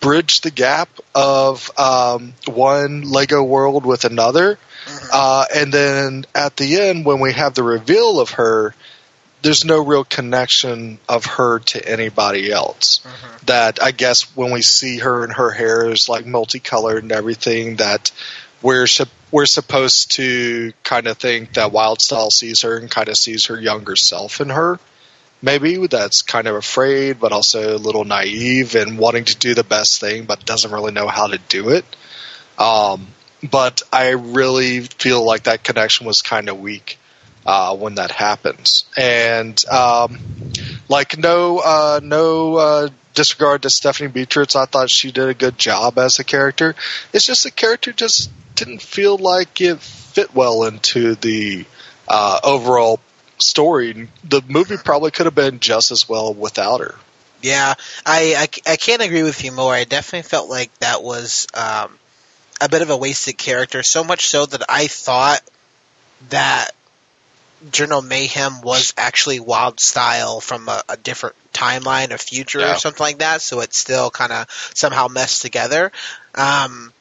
bridge the gap of um, one Lego world with another. Uh, and then at the end, when we have the reveal of her, there's no real connection of her to anybody else. That I guess when we see her and her hair is like multicolored and everything, that we're we're supposed to kind of think that Wyldstyle sees her and kind of sees her younger self in her. Maybe that's kind of afraid, but also a little naive and wanting to do the best thing, but doesn't really know how to do it. Um, but I really feel like that connection was kind of weak uh, when that happens. And um, like no uh, no uh, disregard to Stephanie Beatriz, I thought she did a good job as a character. It's just the character just didn't feel like it fit well into the uh, overall story. The movie probably could have been just as well without her. Yeah, I, I, I can't agree with you more. I definitely felt like that was um, a bit of a wasted character, so much so that I thought that General Mayhem was actually Wyldstyle from a, a different timeline or future Yeah. or something like that, so it's still kind of somehow meshed together. Um,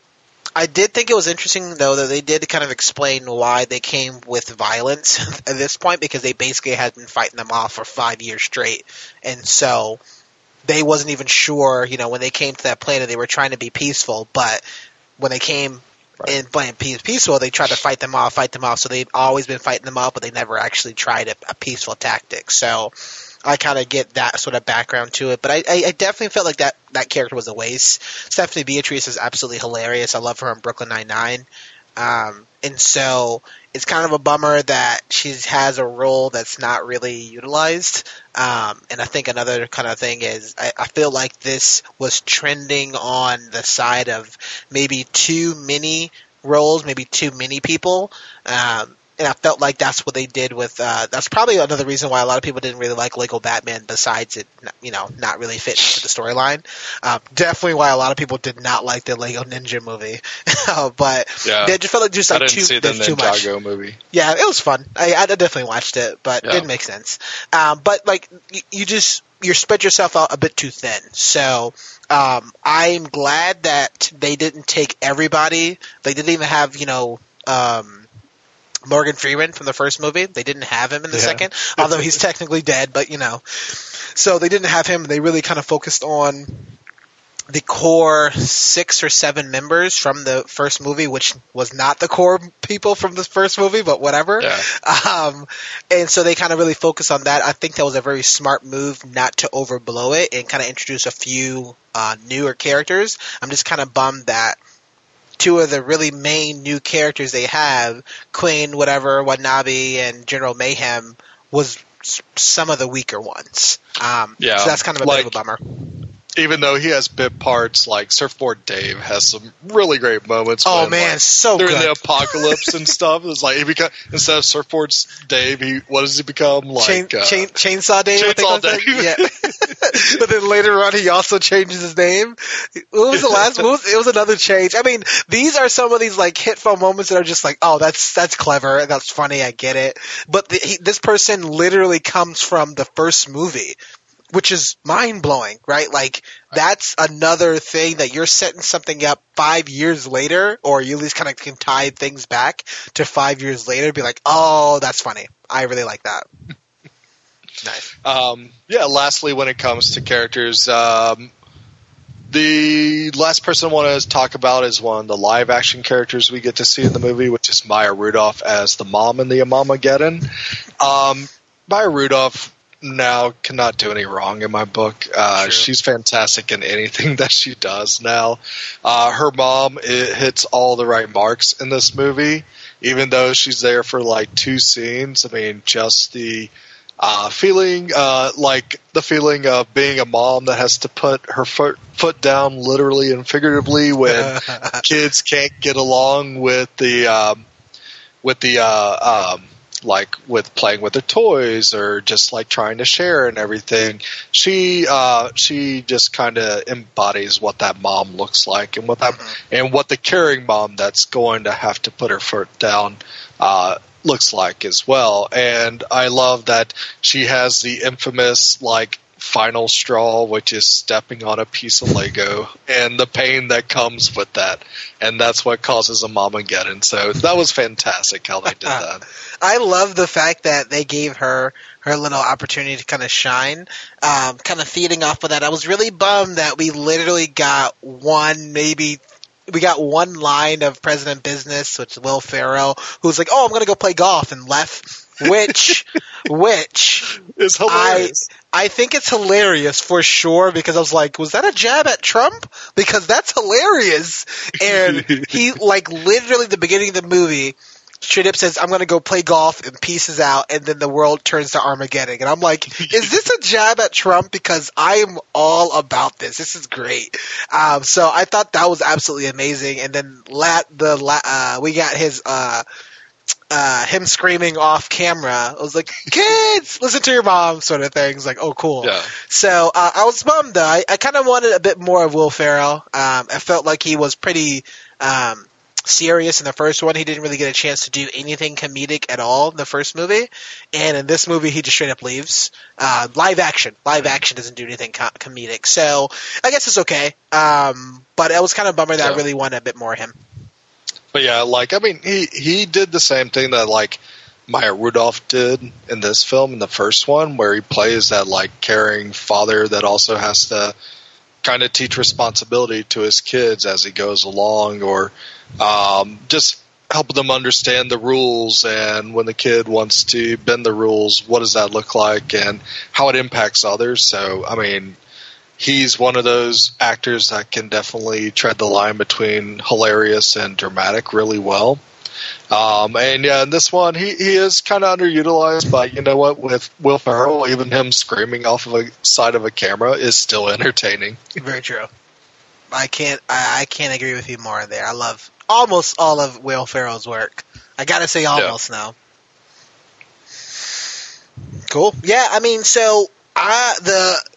I did think it was interesting though that they did kind of explain why they came with violence at this point because they basically had been fighting them off for five years straight, and so they wasn't even sure. You know, when they came to that planet, they were trying to be peaceful, but when they came Right. in playing peace, peaceful, they tried to fight them off, fight them off. So they've always been fighting them off, but they never actually tried a, a peaceful tactic. So I kind of get that sort of background to it, but I, I, I definitely felt like that that character was a waste. Stephanie Beatriz is absolutely hilarious. I love her in Brooklyn Nine Nine, um, and so it's kind of a bummer that she has a role that's not really utilized. Um, and I think another kind of thing is I, I feel like this was trending on the side of maybe too many roles, maybe too many people. Um, and I felt like that's what they did with. Uh, that's probably another reason why a lot of people didn't really like Lego Batman. Besides it, you know, not really fitting into the storyline. Um, definitely why a lot of people did not like the Lego Ninja movie. Uh, but Yeah. they just felt like just like too, see the too much. Movie. Yeah, it was fun. I, I definitely watched it, but Yeah. it didn't make sense. Um, but like you, you just you spread yourself out a bit too thin. So um, I'm glad that they didn't take everybody. They didn't even have you know. Um, Morgan Freeman from the first movie. They didn't have him in the Yeah. second, although he's technically dead, but you know. So they didn't have him. They really kind of focused on the core six or seven members from the first movie, which was not the core people from the first movie, but whatever. Yeah. Um, and so they kind of really focus on that. I think that was a very smart move not to overblow it and kind of introduce a few uh, newer characters. I'm just kind of bummed that two of the really main new characters they have, Queen, Watevra, Wa'Nabi, and General Mayhem, was some of the weaker ones. Um, Yeah, so that's kind of a like- bit of a bummer. Even though he has bit parts, like Surfboard Dave has some really great moments. Oh when, man, like, so during good. the apocalypse and stuff. It's like he become instead of Surfboard's Dave, he what does he become? Like Chain, uh, chain, chainsaw Dave, Chainsaw. Dave. Yeah. but then later on, he also changes his name. What was the last? Was, it was another change. I mean, these are some of these like hit phone moments that are just like, oh, that's that's clever, that's funny, I get it. But the, he, this person literally comes from the first movie. Which is mind blowing, right? Like that's another thing that you're setting something up five years later, or you at least kind of can tie things back to five years later. Be like, oh, that's funny. I really like that. nice. Um, yeah. Lastly, when it comes to characters, um, the last person I want to talk about is one of the live action characters we get to see in the movie, which is Maya Rudolph as the mom in the Amamageddon. Um, Maya Rudolph now cannot do any wrong in my book. Uh, she's fantastic in anything that she does now. Uh, her mom it hits all the right marks in this movie, even though she's there for like two scenes. I mean, just the uh, feeling, uh, like the feeling of being a mom that has to put her foot foot down, literally and figuratively, when kids can't get along with the um, with the uh, um, like with playing with their toys or just like trying to share and everything. She uh, she just kind of embodies what that mom looks like and what that and what the caring mom that's going to have to put her foot down uh, looks like as well. And I love that she has the infamous like final straw, which is stepping on a piece of Lego and the pain that comes with that. And that's what causes a Mamageddon. So that was fantastic how they did that. I love the fact that they gave her her little opportunity to kind of shine. Um, kind of feeding off of that, I was really bummed that we literally got one, maybe we got one line of President Business, which is Will Ferrell, who's like, "Oh, I'm gonna go play golf," and left. Which, which is hilarious. I think it's hilarious for sure because I was like, was that a jab at Trump? Because that's hilarious. And he, like, literally the beginning of the movie, straight up says, I'm going to go play golf and pieces out. And then the world turns to Armageddon. And I'm like, is this a jab at Trump? Because I am all about this. This is great. Um, so I thought that was absolutely amazing. And then la- the, la- uh, we got his, uh, uh, him screaming off camera. I was like, kids, listen to your mom, sort of thing. It's like, oh, cool. yeah. So uh, I was bummed though. I, I kind of wanted a bit more of Will Ferrell. Um, I felt like he was pretty um, serious in the first one. He didn't really get a chance to do anything comedic at all in the first movie, and in this movie, he just straight up leaves. Uh, live action, live action doesn't do anything co- comedic, so I guess it's okay. Um, but I was kind of bummer that I really wanted a bit more of him. But yeah, like I mean, he he did the same thing that like Maya Rudolph did in this film in the first one, where he plays that like caring father that also has to kind of teach responsibility to his kids as he goes along, or um, just help them understand the rules and when the kid wants to bend the rules, what does that look like and how it impacts others. So I mean, he's one of those actors that can definitely tread the line between hilarious and dramatic really well. Um, and yeah, in this one, he, he is kind of underutilized, but you know what? With Will Ferrell, even him screaming off of a side of a camera is still entertaining. Very true. I can't. I, I can't agree with you more there. I love almost all of Will Ferrell's work. I gotta say almost now. Cool. Yeah, I mean, so uh, the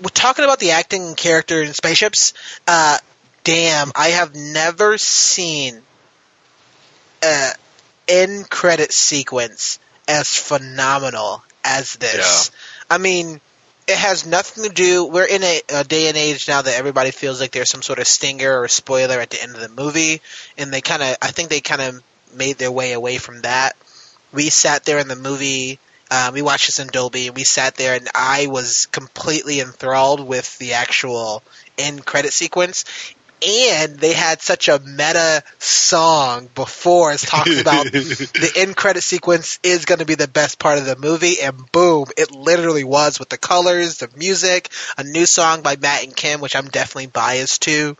we're talking about the acting and character in spaceships. Uh, damn, I have never seen an end credit sequence as phenomenal as this. I mean, it has nothing to do. We're in a, a day and age now that everybody feels like there's some sort of stinger or spoiler at the end of the movie, and they kind of, I think they kind of made their way away from that. We sat there in the movie. Um, we watched this in Dolby, and we sat there, and I was completely enthralled with the actual end credit sequence. And they had such a meta song before it talks about the end credit sequence is going to be the best part of the movie, and boom, it literally was with the colors, the music, a new song by Matt and Kim, which I'm definitely biased to.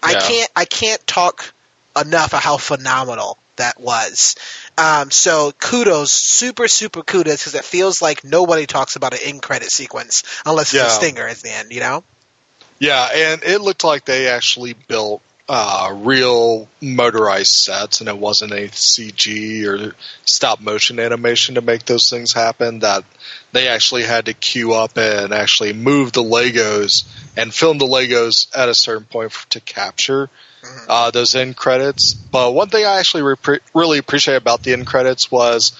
I can't I can't talk enough of how phenomenal that was. Um, so kudos, super super kudos, because it feels like nobody talks about an end credit sequence unless it's a stinger at the end, you know? Yeah, and it looked like they actually built uh, real motorized sets, and it wasn't a CG or stop motion animation to make those things happen. That they actually had to queue up and actually move the Legos and film the Legos at a certain point f- to capture. Uh, those end credits. But one thing I actually repre- really appreciate about the end credits was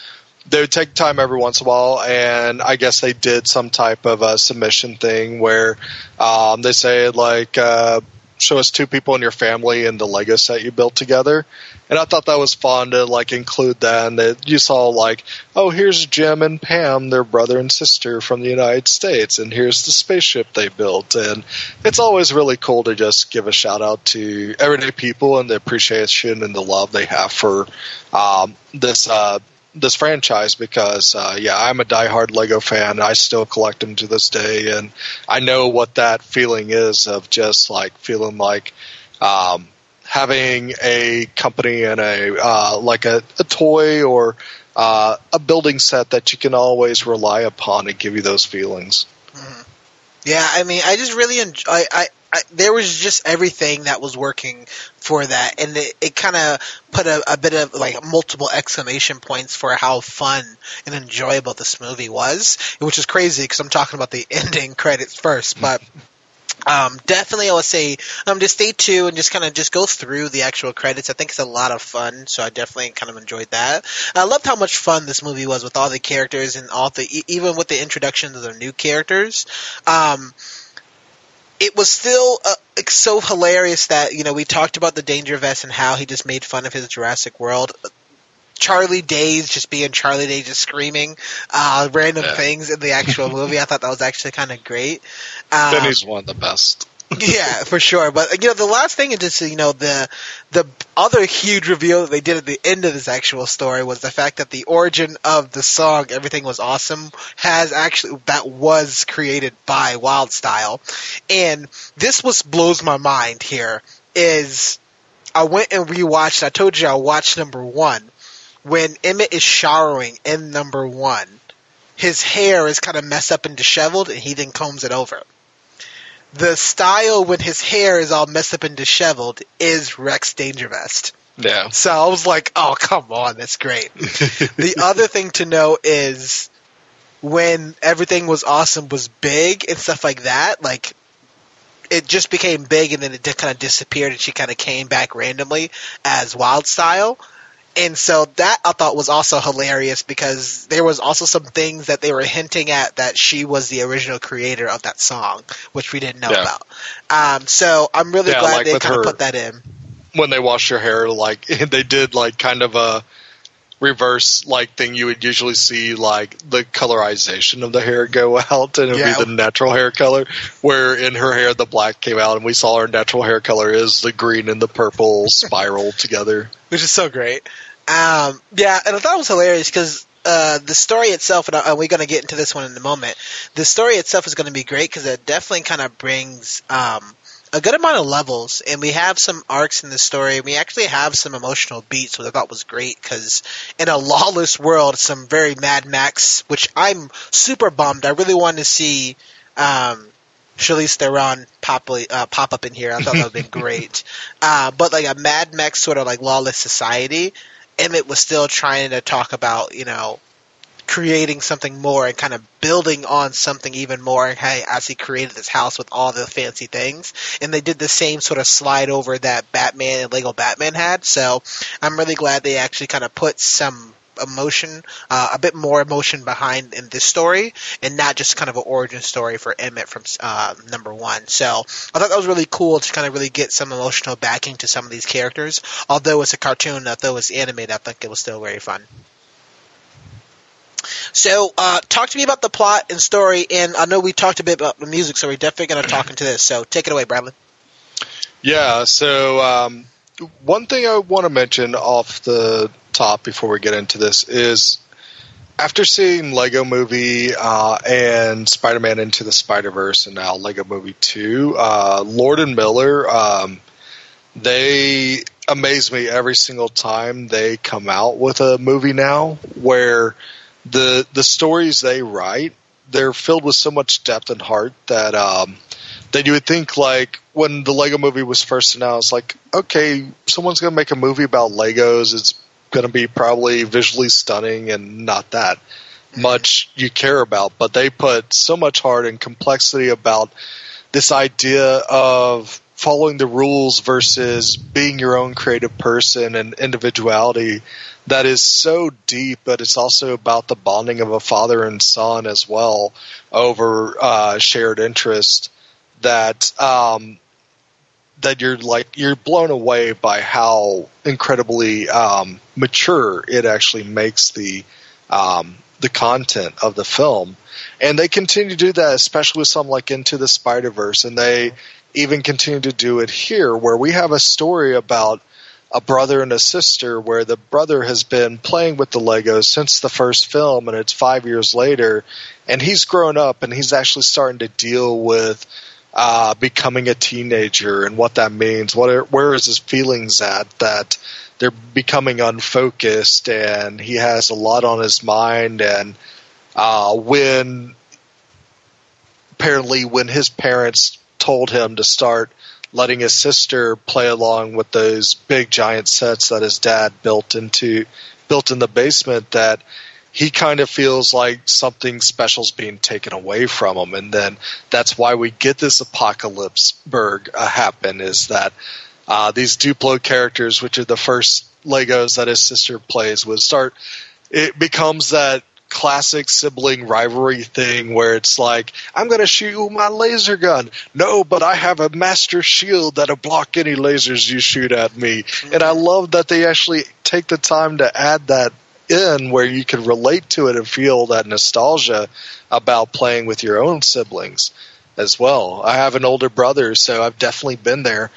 they would take time every once in a while, and I guess they did some type of a submission thing where um, they say like, uh, "Show us two people in your family and the Lego set you built together." And I thought that was fun to like include that, and that you saw like, "Oh, here's Jim and Pam, their brother and sister from the United States, and here's the spaceship they built." And it's always really cool to just give a shout out to everyday people and the appreciation and the love they have for um, this uh, this franchise because uh, yeah, I'm a diehard Lego fan. I still collect them to this day, and I know what that feeling is of just like feeling like um, having a company and a uh, like a, a toy or uh, a building set that you can always rely upon to give you those feelings. Yeah, I mean, I just really enjoy. I, I, I there was just everything that was working for that, and it, it kind of put a, a bit of like multiple exclamation points for how fun and enjoyable this movie was, which is crazy because I'm talking about the ending credits first, but. Um, definitely, I would say um, just stay tuned and just kind of just go through the actual credits. I think it's a lot of fun, so I definitely kind of enjoyed that. I loved how much fun this movie was with all the characters and all the even with the introduction of the new characters. Um, it was still uh, so hilarious that you know we talked about the Dangervest and how he just made fun of his Jurassic World. Charlie Days just being Charlie Days, just screaming uh, random Yeah. things in the actual movie. I thought that was actually kind of great. Um, then one of the best. yeah, for sure. But you know, the last thing is just you know the the other huge reveal that they did at the end of this actual story was the fact that the origin of the song "Everything Was Awesome" has actually that was created by Wyldstyle, and this was blows my mind. Here is I went and rewatched. I told you I watched number one when Emmett is showering in number one. His hair is kind of messed up and disheveled, and he then combs it over the style when his hair is all messed up and disheveled is Rex Dangervest. Yeah. So I was like, oh, come on, that's great. the other thing to know is when everything was awesome was big and stuff like that, like it just became big and then it kind of disappeared and she kind of came back randomly as Wyldstyle. And so that I thought was also hilarious because there was also some things that they were hinting at that she was the original creator of that song, which we didn't know Yeah. about. Um, so I'm really Yeah, glad like they kind of put that in. when they wash your hair, like they did like kind of a reverse like thing you would usually see like the colorization of the hair go out and it would Yeah. be the natural hair color where in her hair the black came out and we saw her natural hair color is the green and the purple spiral together which is so great. Um, yeah, and I thought it was hilarious because uh, the story itself, and, we're going to get into this one in a moment. The story itself is going to be great because it definitely kind of brings um, a good amount of levels, and we have some arcs in the story. We actually have some emotional beats, which I thought was great because in a lawless world, some very Mad Max, which I'm super bummed. I really wanted to see. Um, Charlize Theron pop uh, pop up in here. I thought that would have been great. Uh, but like a Mad Max sort of like lawless society, Emmett was still trying to talk about you know creating something more and kind of building on something even more. And hey, as he created this house with all the fancy things, and they did the same sort of slide over that Batman and Lego Batman had. So I'm really glad they actually kind of put some emotion, uh, a bit more emotion behind in this story, and not just kind of an origin story for Emmett from uh, number one. So I thought that was really cool to kind of really get some emotional backing to some of these characters. Although it's a cartoon, although it's animated, I think it was still very fun. So, uh, talk to me about the plot and story. And I know we talked a bit about the music, so we're definitely going to talk into this. So, take it away, Bradley. Yeah. So, um, one thing I want to mention off the top before we get into this is after seeing Lego Movie uh, and Spider Man Into the Spider Verse, and now Lego Movie Two, uh, Lord and Miller, um, they amaze me every single time they come out with a movie now, where the the stories they write they're filled with so much depth and heart that um, that you would think like when the Lego Movie was first announced, like okay, someone's going to make a movie about Legos. It's going to be probably visually stunning and not that much you care about, but they put so much heart and complexity about this idea of following the rules versus being your own creative person and individuality that is so deep, but it's also about the bonding of a father and son as well over uh, shared interest that um, that you're like you're blown away by how incredibly um, mature it actually makes the um, the content of the film, and they continue to do that, especially with some like Into the Spider Verse, and they even continue to do it here, where we have a story about a brother and a sister where the brother has been playing with the Legos since the first film and it's five years later and he's grown up and he's actually starting to deal with uh, becoming a teenager and what that means. What are, where is his feelings at that they're becoming unfocused and he has a lot on his mind and uh, when apparently when his parents told him to start letting his sister play along with those big giant sets that his dad built into built in the basement that he kind of feels like something special's being taken away from him. And then that's why we get this apocalypse berg uh, happen is that uh, these duplo characters which are the first legos that his sister plays with start it becomes that classic sibling rivalry thing where it's like, I'm going to shoot you with my laser gun. No, but I have a master shield that'll block any lasers you shoot at me. Mm-hmm. And I love that they actually take the time to add that in where you can relate to it and feel that nostalgia about playing with your own siblings as well. I have an older brother, so I've definitely been there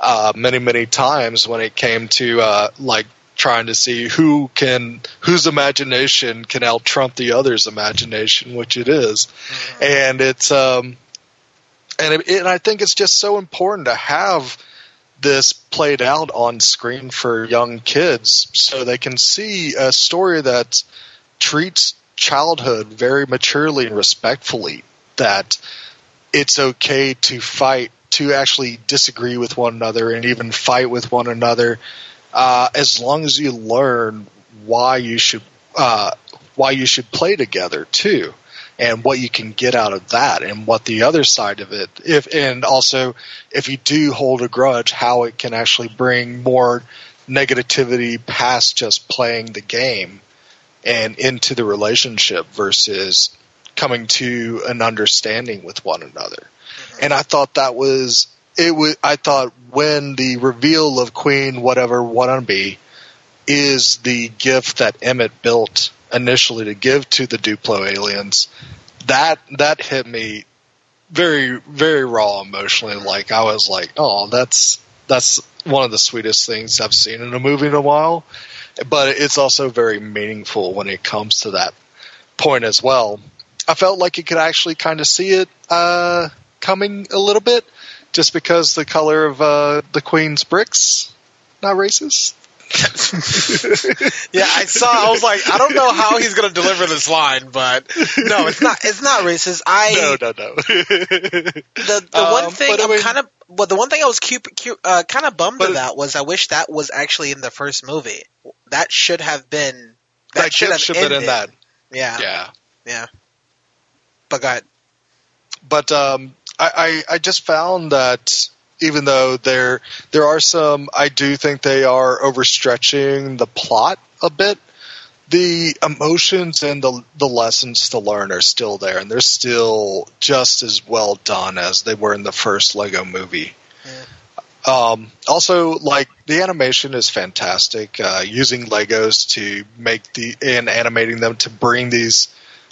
uh, many, many times when it came to uh, like trying to see who can whose imagination can out trump the other's imagination, which it is. Mm-hmm. and it's um, and it, and I think it's just so important to have this played out on screen for young kids so they can see a story that treats childhood very maturely and respectfully that it's okay to fight to actually disagree with one another and even fight with one another uh, as long as you learn why you should uh, why you should play together too, and what you can get out of that, and what the other side of it, if and also if you do hold a grudge, how it can actually bring more negativity past just playing the game and into the relationship versus coming to an understanding with one another. Mm-hmm. And I thought that was it was I thought when the reveal of Queen Watevra Wa'Nabi is the gift that Emmett built initially to give to the Duplo aliens, that that hit me very very raw emotionally. Like I was like, oh, that's that's one of the sweetest things I've seen in a movie in a while. But it's also very meaningful when it comes to that point as well. I felt like you could actually kind of see it uh, coming a little bit just because the color of uh, the queen's bricks not racist. yeah, I saw. I was like, I don't know how he's going to deliver this line, but no, it's not. It's not racist. I no, no, no. the the um, one thing I'm I mean, kind of well, the one thing I was cute, cute, uh, kind of bummed about was I wish that was actually in the first movie. That should have been. That, that should have should been in that. Yeah. Yeah. Yeah. But go ahead. But um, I, I, I just found that even though there there are some, I do think they are overstretching the plot a bit. The emotions and the the lessons to learn are still there, and they're still just as well done as they were in the first Lego Movie. Yeah. Um, also, like the animation is fantastic. Uh, using Legos to make the and animating them to bring these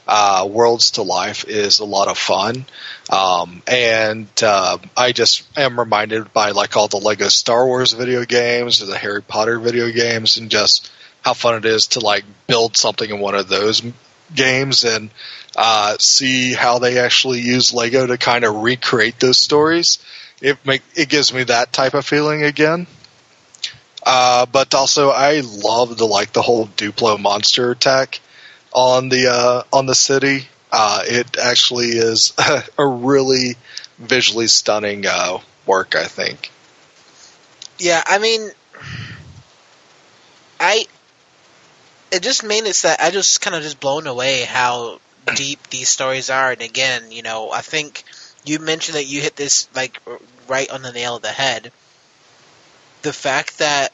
uh, worlds to life is a lot of fun. Um, and uh, I just am reminded by like all the Lego Star Wars video games or the Harry Potter video games, and just how fun it is to like build something in one of those games and uh, see how they actually use Lego to kind of recreate those stories it make it gives me that type of feeling again. Uh, but also, I love the like the whole Duplo monster attack on the uh, on the city. Uh, it actually is a really visually stunning uh, work, I think. Yeah, I mean, I it just it that I just kind of just blown away how deep these stories are, and again, you know, I think you mentioned that you hit this like right on the nail of the head. The fact that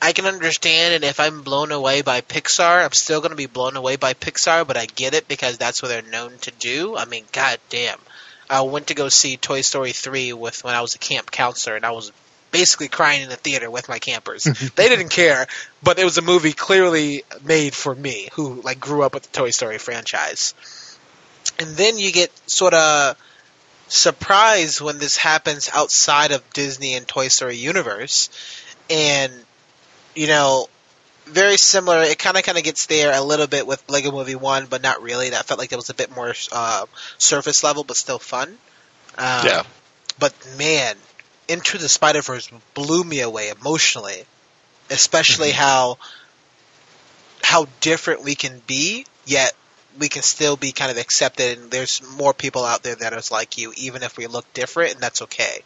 I can understand, and if I'm blown away by Pixar, I'm still going to be blown away by Pixar, but I get it because that's what they're known to do. I mean, god damn. I went to go see Toy Story 3 with when I was a camp counselor, and I was basically crying in the theater with my campers. they didn't care, but it was a movie clearly made for me, who like grew up with the Toy Story franchise. And then you get sort of surprised when this happens outside of Disney and Toy Story universe, and you know, very similar. It kind of kind of gets there a little bit with Lego Movie One, but not really. That felt like it was a bit more uh, surface level, but still fun. Um, yeah. But man, Into the Spider Verse blew me away emotionally, especially mm-hmm. how how different we can be, yet we can still be kind of accepted, and there's more people out there that is like you, even if we look different, and that's okay.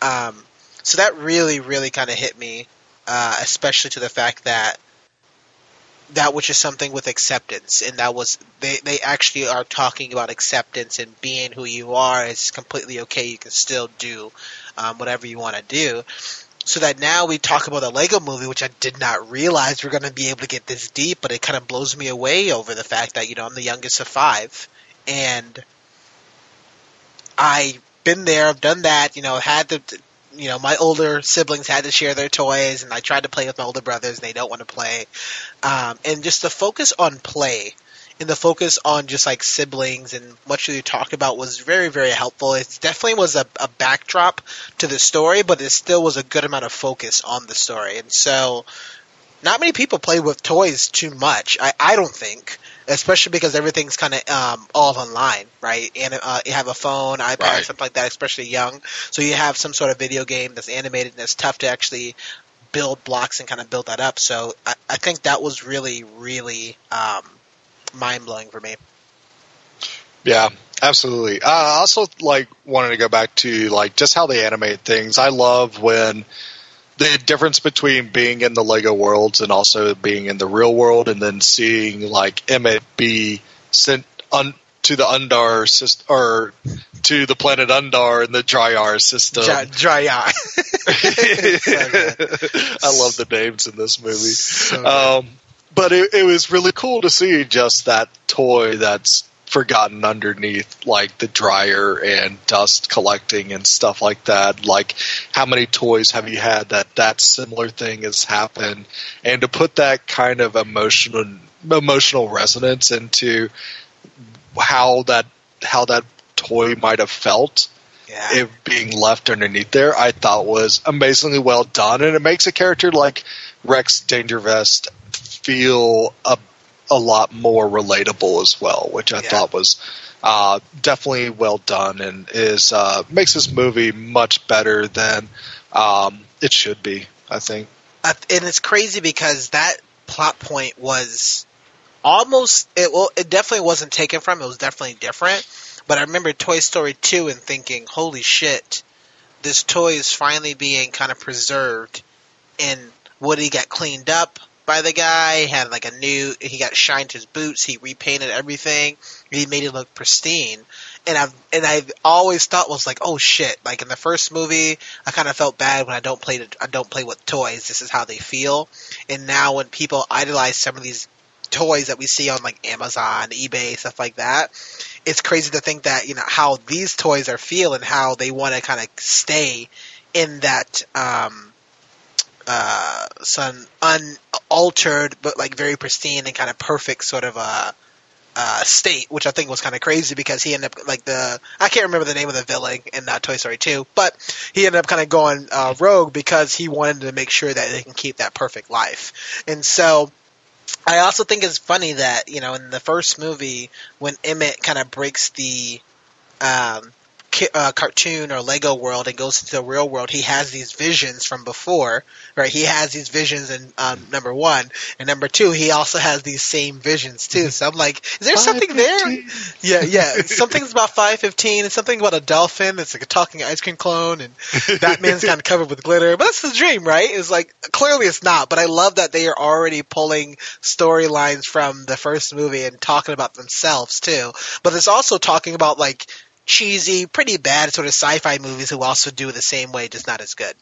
Um, so that really, really kind of hit me, uh, especially to the fact that that which is something with acceptance, and that was they they actually are talking about acceptance and being who you are is completely okay. You can still do um, whatever you want to do so that now we talk about the Lego movie, which I did not realize we're going to be able to get this deep, but it kind of blows me away over the fact that, you know, I'm the youngest of five, and I've been there, I've done that, you know, had to, you know, my older siblings had to share their toys, and I tried to play with my older brothers, and they don't want to play. Um, and just the focus on play and the focus on just like siblings and much you talked about was very very helpful. It definitely was a, a backdrop to the story, but it still was a good amount of focus on the story. And so, not many people play with toys too much. I, I don't think, especially because everything's kind of um, all online, right? And uh, you have a phone, iPad, right. something like that, especially young. So you have some sort of video game that's animated and it's tough to actually build blocks and kind of build that up. So I, I think that was really, really um, mind blowing for me. Yeah, absolutely. I also like wanted to go back to like just how they animate things. I love when the difference between being in the Lego worlds and also being in the real world, and then seeing like Emmett be sent un- to the Undar system or to the planet Undar in the Dryar system. Dreyar. I love the names in this movie. So um, but it, it was really cool to see just that toy that's forgotten underneath like the dryer and dust collecting and stuff like that. Like how many toys have you had that that similar thing has happened? And to put that kind of emotional emotional resonance into how that how that toy might have felt yeah. if being left underneath there i thought was amazingly well done. And it makes a character like rex dangervest feel a a lot more relatable as well, which I yeah. thought was uh, definitely well done and is uh, makes this movie much better than um, it should be. I think, uh, and it's crazy because that plot point was almost it. Well, it definitely wasn't taken from. It was definitely different. But I remember Toy Story two and thinking, "Holy shit, this toy is finally being kind of preserved." And Woody got cleaned up by the guy. Had like a new. He got shined his boots. He repainted everything. He made it look pristine. And I've and I've always thought was like, oh shit! Like in the first movie, I kind of felt bad when I don't play. I don't play with toys. This is how they feel. And now when people idolize some of these toys that we see on like Amazon, eBay, stuff like that, it's crazy to think that you know how these toys are feel and how they want to kind of stay in that um, uh, some unaltered but like very pristine and kind of perfect sort of uh, uh, state, which I think was kind of crazy because he ended up like the I can't remember the name of the villain in uh, Toy Story 2, but he ended up kind of going uh, rogue because he wanted to make sure that they can keep that perfect life, and so. I also think it's funny that you know in the first movie when Emmett kind of breaks the um, uh, cartoon or Lego world and goes into the real world, he has these visions from before, right? He has these visions in um, number one, and number two, he also has these same visions too. So I'm like, is there something there? Yeah, yeah. Something's about five fifteen, and something about a dolphin. that's like a talking ice cream clone, and Batman's kind of covered with glitter. But that's the dream, right? It's like clearly it's not. But I love that they are already pulling storylines from the first movie and talking about themselves too. But it's also talking about like cheesy, pretty bad sort of sci-fi movies who also do it the same way, just not as good.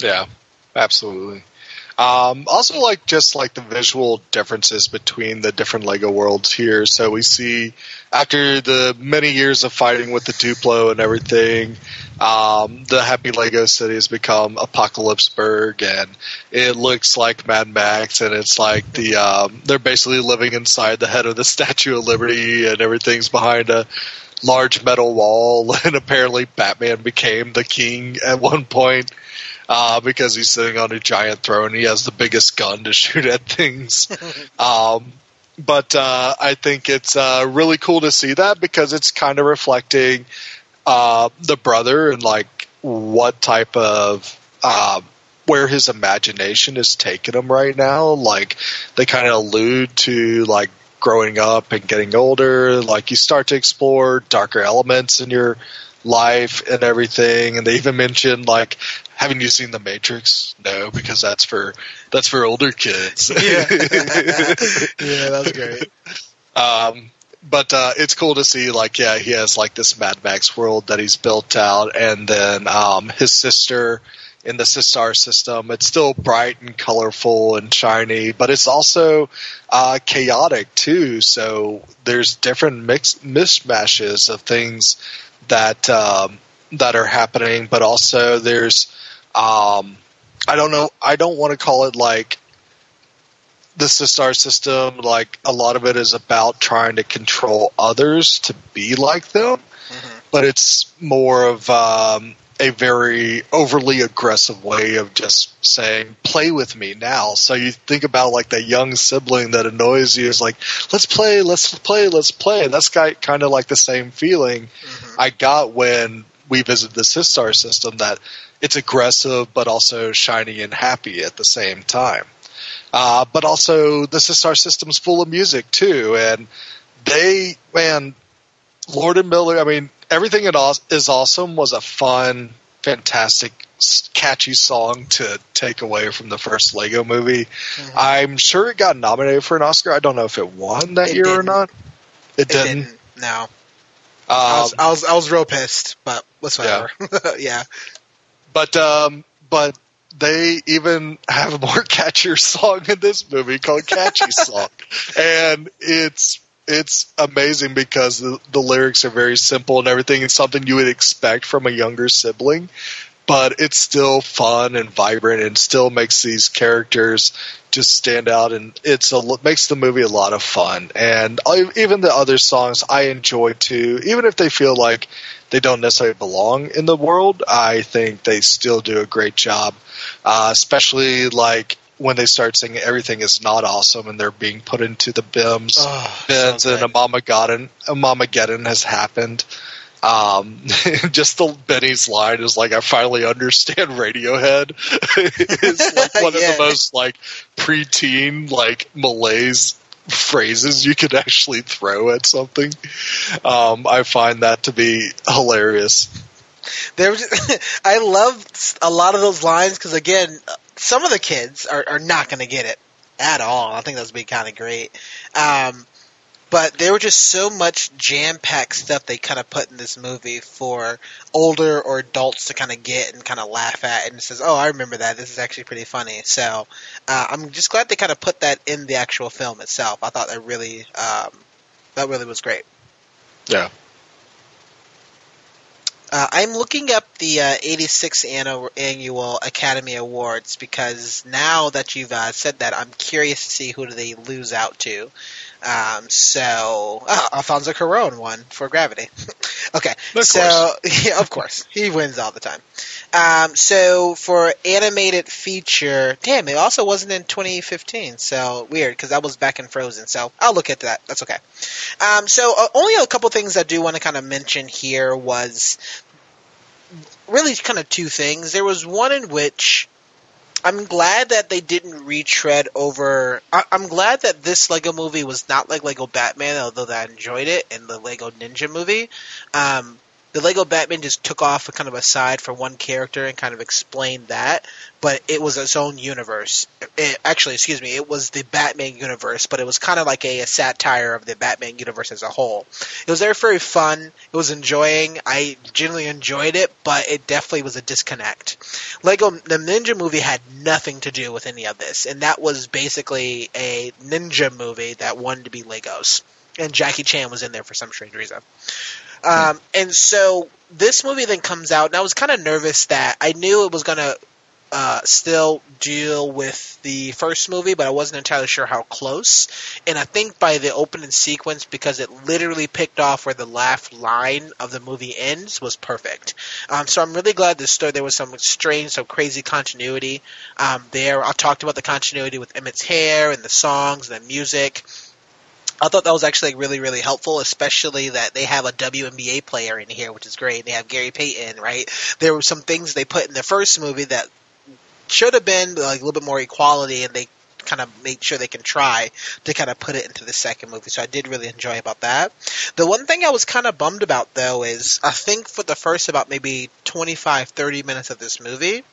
Yeah, absolutely. Um, also, like just like the visual differences between the different Lego worlds here. So we see after the many years of fighting with the Duplo and everything, um, the Happy Lego City has become Apocalypseburg, and it looks like Mad Max, and it's like the um, they're basically living inside the head of the Statue of Liberty, and everything's behind a large metal wall, and apparently Batman became the king at one point uh, because he's sitting on a giant throne. He has the biggest gun to shoot at things. um, but uh, I think it's uh, really cool to see that because it's kind of reflecting uh, the brother and like what type of uh, where his imagination is taking him right now. Like they kind of allude to like growing up and getting older, like you start to explore darker elements in your life and everything. And they even mentioned like, haven't you seen The Matrix? No, because that's for that's for older kids. Yeah, yeah, that's great. Um, but uh, it's cool to see like yeah he has like this Mad Max world that he's built out, and then um, his sister in the Systar system. It's still bright and colorful and shiny, but it's also uh, chaotic too. So there's different mix mishmashes of things that um, that are happening, but also there's um, I don't know. I don't want to call it like the Systar system. Like a lot of it is about trying to control others to be like them, mm-hmm. but it's more of um, a very overly aggressive way of just saying, play with me now. So you think about like that young sibling that annoys you is like, let's play, let's play, let's play. And that's kind of like the same feeling mm-hmm. I got when we visited the Systar system that it's aggressive but also shiny and happy at the same time. Uh, but also the Systar system's full of music too. And they, man, Lord and Miller, I mean, everything is awesome was a fun, fantastic, catchy song to take away from the first Lego movie. Mm-hmm. I'm sure it got nominated for an Oscar. I don't know if it won that it year didn't. or not. It, It didn't. didn't. No. Um, I was, I was I was real pissed, but whatever. Yeah. but um, but they even have a more catchier song in this movie called "Catchy Song," and it's it's amazing because the, the lyrics are very simple and everything. It's something you would expect from a younger sibling, but it's still fun and vibrant and still makes these characters just stand out and it's a makes the movie a lot of fun. And I, even the other songs I enjoy too, even if they feel like they don't necessarily belong in the world. I think they still do a great job, uh, especially like when they start saying everything is not awesome and they're being put into the bims Oh, bins so and a mamageddon a mamageddon has happened um, just the Benny's line is like I finally understand Radiohead is like one Yeah. of the most like preteen like malaise phrases you could actually throw at something. Um, I find that to be hilarious. There was, I love a lot of those lines because again, some of the kids are, are not going to get it at all. I think that's be kind of great. Um, but there were just so much jam packed stuff they kind of put in this movie for older or adults to kind of get and kind of laugh at, and says, "Oh, I remember that. This is actually pretty funny." So uh, I'm just glad they kind of put that in the actual film itself. I thought that really um, that really was great. Yeah. Uh, I'm looking up the uh, 86th annual, Academy Awards because now that you've uh, said that, I'm curious to see who do they lose out to. Um, so, oh, Alfonso Cuarón won for Gravity. okay, Of so course. yeah, of course he wins all the time. Um, so for animated feature, damn, it also wasn't in 2015. So weird because that was back in Frozen. So I'll look at that. That's okay. Um, so uh, only a couple things I do want to kind of mention here was really kind of two things. There was one in which I'm glad that they didn't retread over. I, I'm glad that this Lego movie was not like Lego Batman, although I enjoyed it, in the Lego Ninja movie. Um, the Lego Batman just took off a kind of aside for one character and kind of explained that, but it was its own universe. It, actually, excuse me, it was the Batman universe, but it was kind of like a, a satire of the Batman universe as a whole. It was very, very fun. It was enjoying. I genuinely enjoyed it, but it definitely was a disconnect. Lego the Ninja movie had nothing to do with any of this, and that was basically a ninja movie that wanted to be Legos. And Jackie Chan was in there for some strange reason. Um, and so this movie then comes out, and I was kind of nervous that I knew it was going to uh, still deal with the first movie, but I wasn't entirely sure how close. And I think by the opening sequence, because it literally picked off where the last line of the movie ends, was perfect. Um, so I'm really glad this story. There was some strange, some crazy continuity um, there. I talked about the continuity with Emmett's hair and the songs and the music. I thought that was actually really, really helpful, especially that they have a WNBA player in here, which is great. They have Gary Payton, right? There were some things they put in the first movie that should have been like a little bit more equality, and they kind of made sure they can try to kind of put it into the second movie. So I did really enjoy about that. The one thing I was kind of bummed about though is I think for the first about maybe 25, 30 minutes of this movie,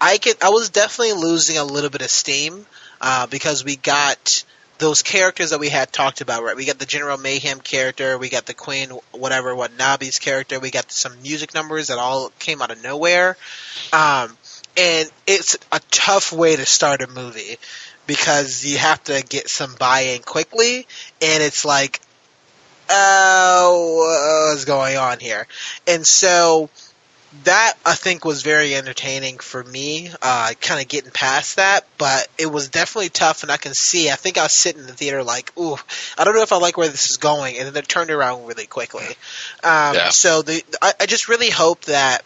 I could I was definitely losing a little bit of steam uh, because we got those characters that we had talked about, right? We got the General Mayhem character, we got the Queen, whatever, Wa'Nabi's character, we got some music numbers that all came out of nowhere. Um, and it's a tough way to start a movie because you have to get some buy-in quickly, and it's like, oh, what's going on here? And so that I think was very entertaining for me, uh, kind of getting past that, but it was definitely tough, and I can see. I think I was sitting in the theater like, ooh, I don't know if I like where this is going, and then it turned around really quickly. Um, Yeah. So the I, I just really hope that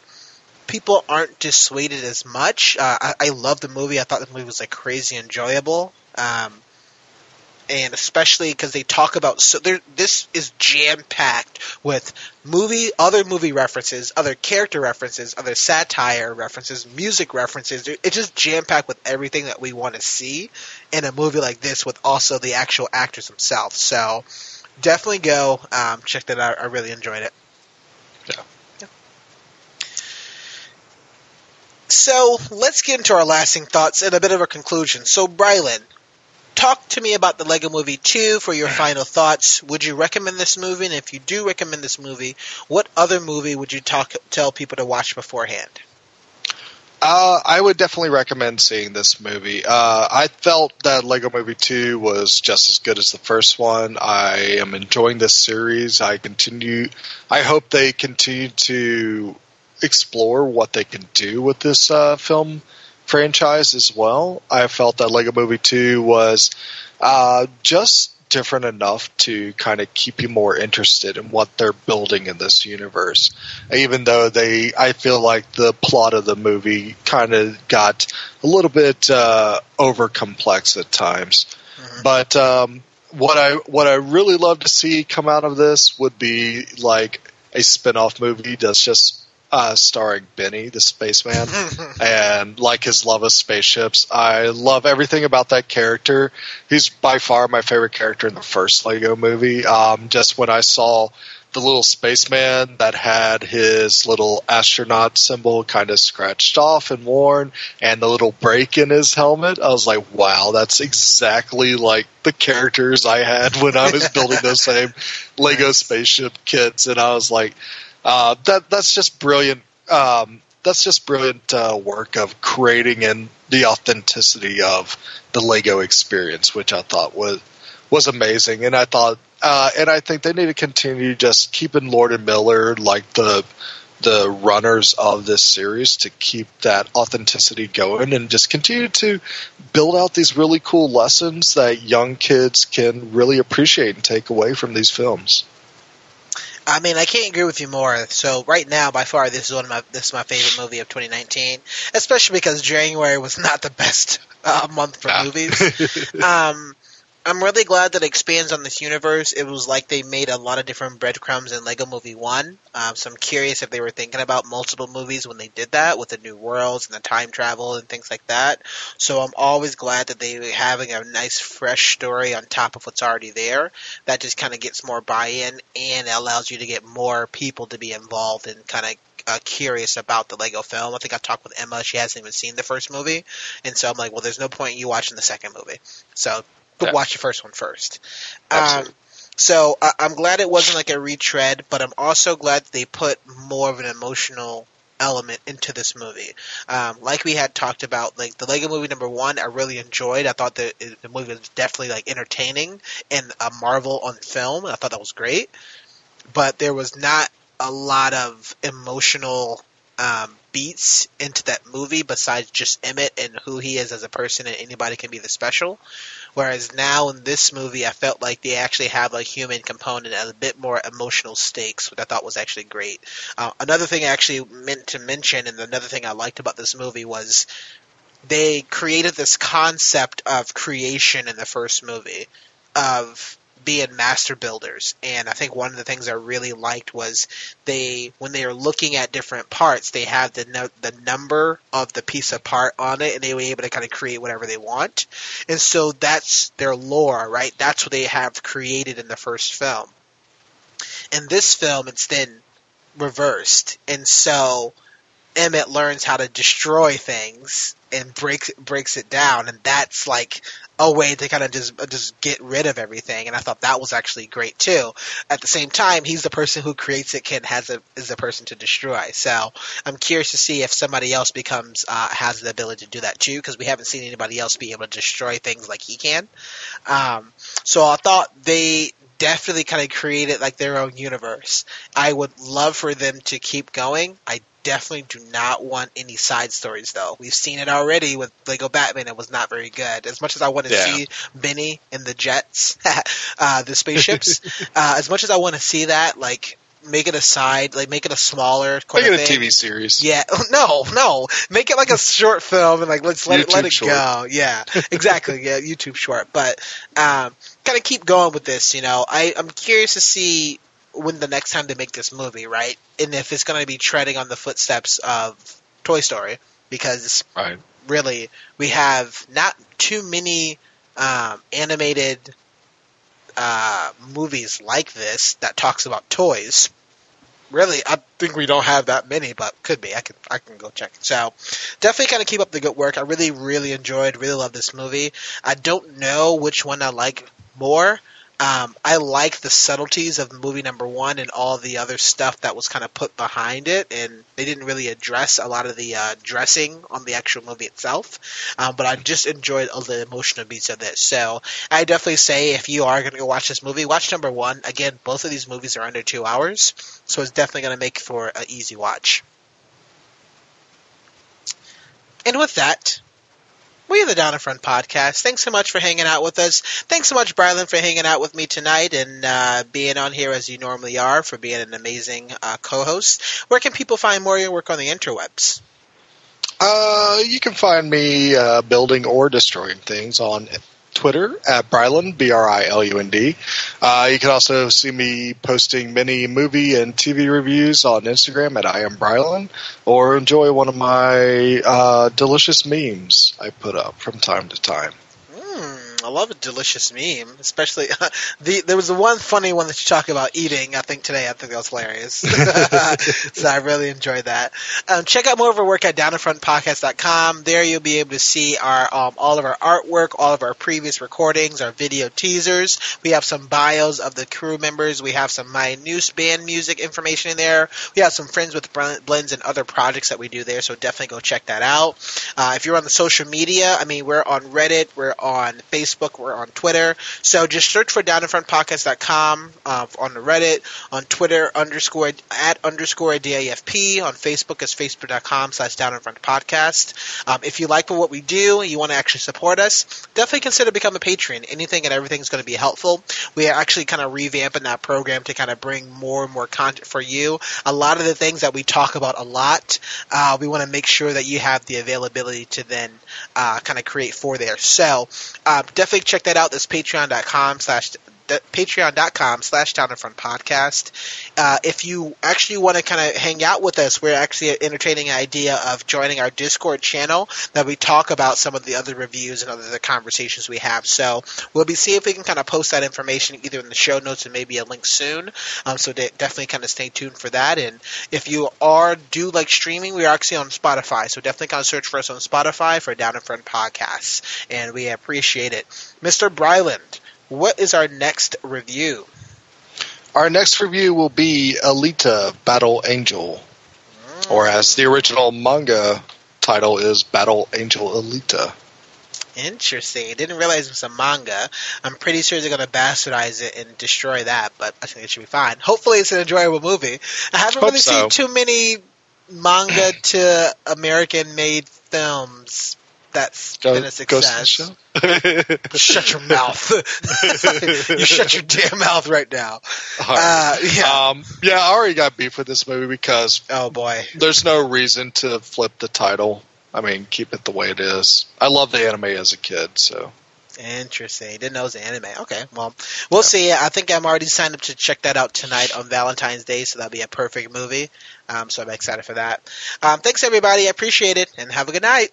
people aren't dissuaded as much. Uh, I, I love the movie. I thought the movie was like crazy enjoyable. Um, and especially because they talk about so there, this is jam packed with movie, other movie references, other character references, other satire references, music references. It's just jam packed with everything that we want to see in a movie like this, with also the actual actors themselves. So definitely go um, check that out. I really enjoyed it. Yeah. Yeah. So let's get into our lasting thoughts and a bit of a conclusion. So, Brylan, talk to me about the Lego Movie 2 for your final thoughts. Would you recommend this movie? And if you do recommend this movie, what other movie would you talk tell people to watch beforehand? Uh, I would definitely recommend seeing this movie. Uh, I felt that Lego Movie 2 was just as good as the first one. I am enjoying this series. I continue, I hope they continue to explore what they can do with this uh, film franchise as well. I felt that Lego Movie 2 was uh, just different enough to kind of keep you more interested in what they're building in this universe. Even though they, I feel like the plot of the movie kind of got a little bit uh, over complex at times. Mhm. But um, what I what I really love to see come out of this would be like a spin-off movie that's just uh, starring Benny the spaceman and like his love of spaceships. I love everything about that character. He's by far my favorite character in the first Lego movie. Um, just when I saw the little spaceman that had his little astronaut symbol kind of scratched off and worn, and the little break in his helmet, I was like, wow, that's exactly like the characters I had when I was building those same Lego spaceship kits. And I was like, uh, that that's just brilliant. Um, that's just brilliant uh, work of creating in the authenticity of the Lego experience, which I thought was was amazing. And I thought, uh, and I think they need to continue just keeping Lord and Miller like the the runners of this series to keep that authenticity going and just continue to build out these really cool lessons that young kids can really appreciate and take away from these films. I mean, I can't agree with you more. So right now, by far, this is one of my this is my favorite movie of 2019, especially because January was not the best uh, month for yeah. movies. um, I'm really glad that it expands on this universe. It was like they made a lot of different breadcrumbs in Lego Movie 1. Um, so I'm curious if they were thinking about multiple movies when they did that with the new worlds and the time travel and things like that. So I'm always glad that they're having a nice fresh story on top of what's already there. That just kind of gets more buy-in and allows you to get more people to be involved and kind of uh, curious about the Lego film. I think I talked with Emma; she hasn't even seen the first movie, and so I'm like, well, there's no point in you watching the second movie. So but watch the first one first. Um, so I, I'm glad it wasn't like a retread, but I'm also glad they put more of an emotional element into this movie. Um, like we had talked about, like the Lego Movie number one, I really enjoyed. I thought that the movie was definitely like entertaining and a marvel on film. I thought that was great, but there was not a lot of emotional um, beats into that movie besides just Emmett and who he is as a person, and anybody can be the special. Whereas now in this movie, I felt like they actually have a human component and a bit more emotional stakes, which I thought was actually great. Uh, another thing I actually meant to mention, and another thing I liked about this movie was they created this concept of creation in the first movie of being master builders. And I think one of the things I really liked was they, when they are looking at different parts, they have the the number of the piece of part on it, and they were able to kind of create whatever they want. And so that's their lore, right? That's what they have created in the first film. In this film, it's then reversed, and so Emmett learns how to destroy things and breaks breaks it down, and that's like a way to kind of just just get rid of everything. And I thought that was actually great too. At the same time, he's the person who creates it, can has a is the person to destroy. So I'm curious to see if somebody else becomes uh, has the ability to do that too, because we haven't seen anybody else be able to destroy things like he can. Um, so I thought they definitely kind of created like their own universe. I would love for them to keep going. I definitely do not want any side stories though. We've seen it already with Lego Batman. It was not very good. As much as I want to yeah. see Benny in the jets, uh, the spaceships, uh, as much as I want to see that, like make it a side, like make it a smaller. Make it a TV series. Yeah, no, no, make it like a short film and like let's let YouTube it let it short. go. Yeah, exactly. Yeah, YouTube short, but um, kind of keep going with this. You know, I I'm curious to see when the next time they make this movie, right? And if it's going to be treading on the footsteps of Toy Story, because right. really we have not too many um, animated uh, movies like this that talks about toys. Really, I think we don't have that many, but could be. I can I can go check. So, definitely kind of keep up the good work. I really really enjoyed, really love this movie. I don't know which one I like more. Um, I like the subtleties of movie number one and all the other stuff that was kind of put behind it, and they didn't really address a lot of the uh, dressing on the actual movie itself. Um, but I just enjoyed all the emotional beats of it. So I definitely say if you are going to go watch this movie, watch number one. Again, both of these movies are under two hours, so it's definitely going to make for an easy watch. And with that, we are the Down in Front podcast. Thanks so much for hanging out with us. Thanks so much, Brylan, for hanging out with me tonight and uh, being on here as you normally are, for being an amazing uh, co-host. Where can people find more of your work on the interwebs? Uh, you can find me uh, building or destroying things on Twitter at Brilund, B R I L U N D. Uh, you can also see me posting many movie and TV reviews on Instagram at I am Brilund, or enjoy one of my uh, delicious memes I put up from time to time. I love a delicious meme, especially the there was the one funny one that you talk about eating. I think today I think that was hilarious. so I really enjoyed that. Um, check out more of our work at downinfrontpodcast.com. There you'll be able to see our um, all of our artwork, all of our previous recordings, our video teasers. We have some bios of the crew members. We have some my new band music information in there. We have some friends with blends and other projects that we do there. So definitely go check that out. Uh, if you're on the social media, I mean we're on Reddit, we're on Facebook. Facebook, we're on Twitter. So just search for downinfrontpodcast.com uh, on the Reddit, on Twitter underscore at underscore DAFP, on Facebook is facebook.com slash downinfrontpodcast. Um, if you like what we do, you want to actually support us, definitely consider becoming a patron. Anything and everything is going to be helpful. We are actually kind of revamping that program to kind of bring more and more content for you. A lot of the things that we talk about a lot, uh, we want to make sure that you have the availability to then uh, kind of create for there. So uh, definitely check that out. That's patreon.com slash patreon.com slash down front podcast. Uh, if you actually want to kind of hang out with us we're actually entertaining an idea of joining our discord channel that we talk about some of the other reviews and other conversations we have. So we'll be seeing if we can kind of post that information either in the show notes and maybe a link soon. Um, so de- definitely kind of stay tuned for that. And if you are do like streaming we are actually on spotify. So definitely kind of search for us on spotify for down in front podcasts and we appreciate it. Mr bryland what is our next review? Our next review will be Alita Battle Angel, mm. or as the original manga title is Battle Angel Alita. Interesting. I Didn't realize it was a manga. I'm pretty sure they're going to bastardize it and destroy that, but I think it should be fine. Hopefully, it's an enjoyable movie. I haven't Hope really so. seen too many manga to American made films that's Go, been a success. shut your mouth. you shut your damn mouth right now. Uh, yeah. Um, yeah, I already got beef with this movie because oh boy, there's no reason to flip the title. I mean, keep it the way it is. I love the anime as a kid, so. Interesting. Didn't know it was anime. Okay, well, we'll yeah. see. I think I'm already signed up to check that out tonight on Valentine's Day, so that'll be a perfect movie. Um, so I'm excited for that. Um, thanks, everybody. I appreciate it, and have a good night.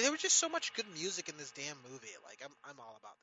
There was just so much good music in this damn movie. Like, I'm, I'm all about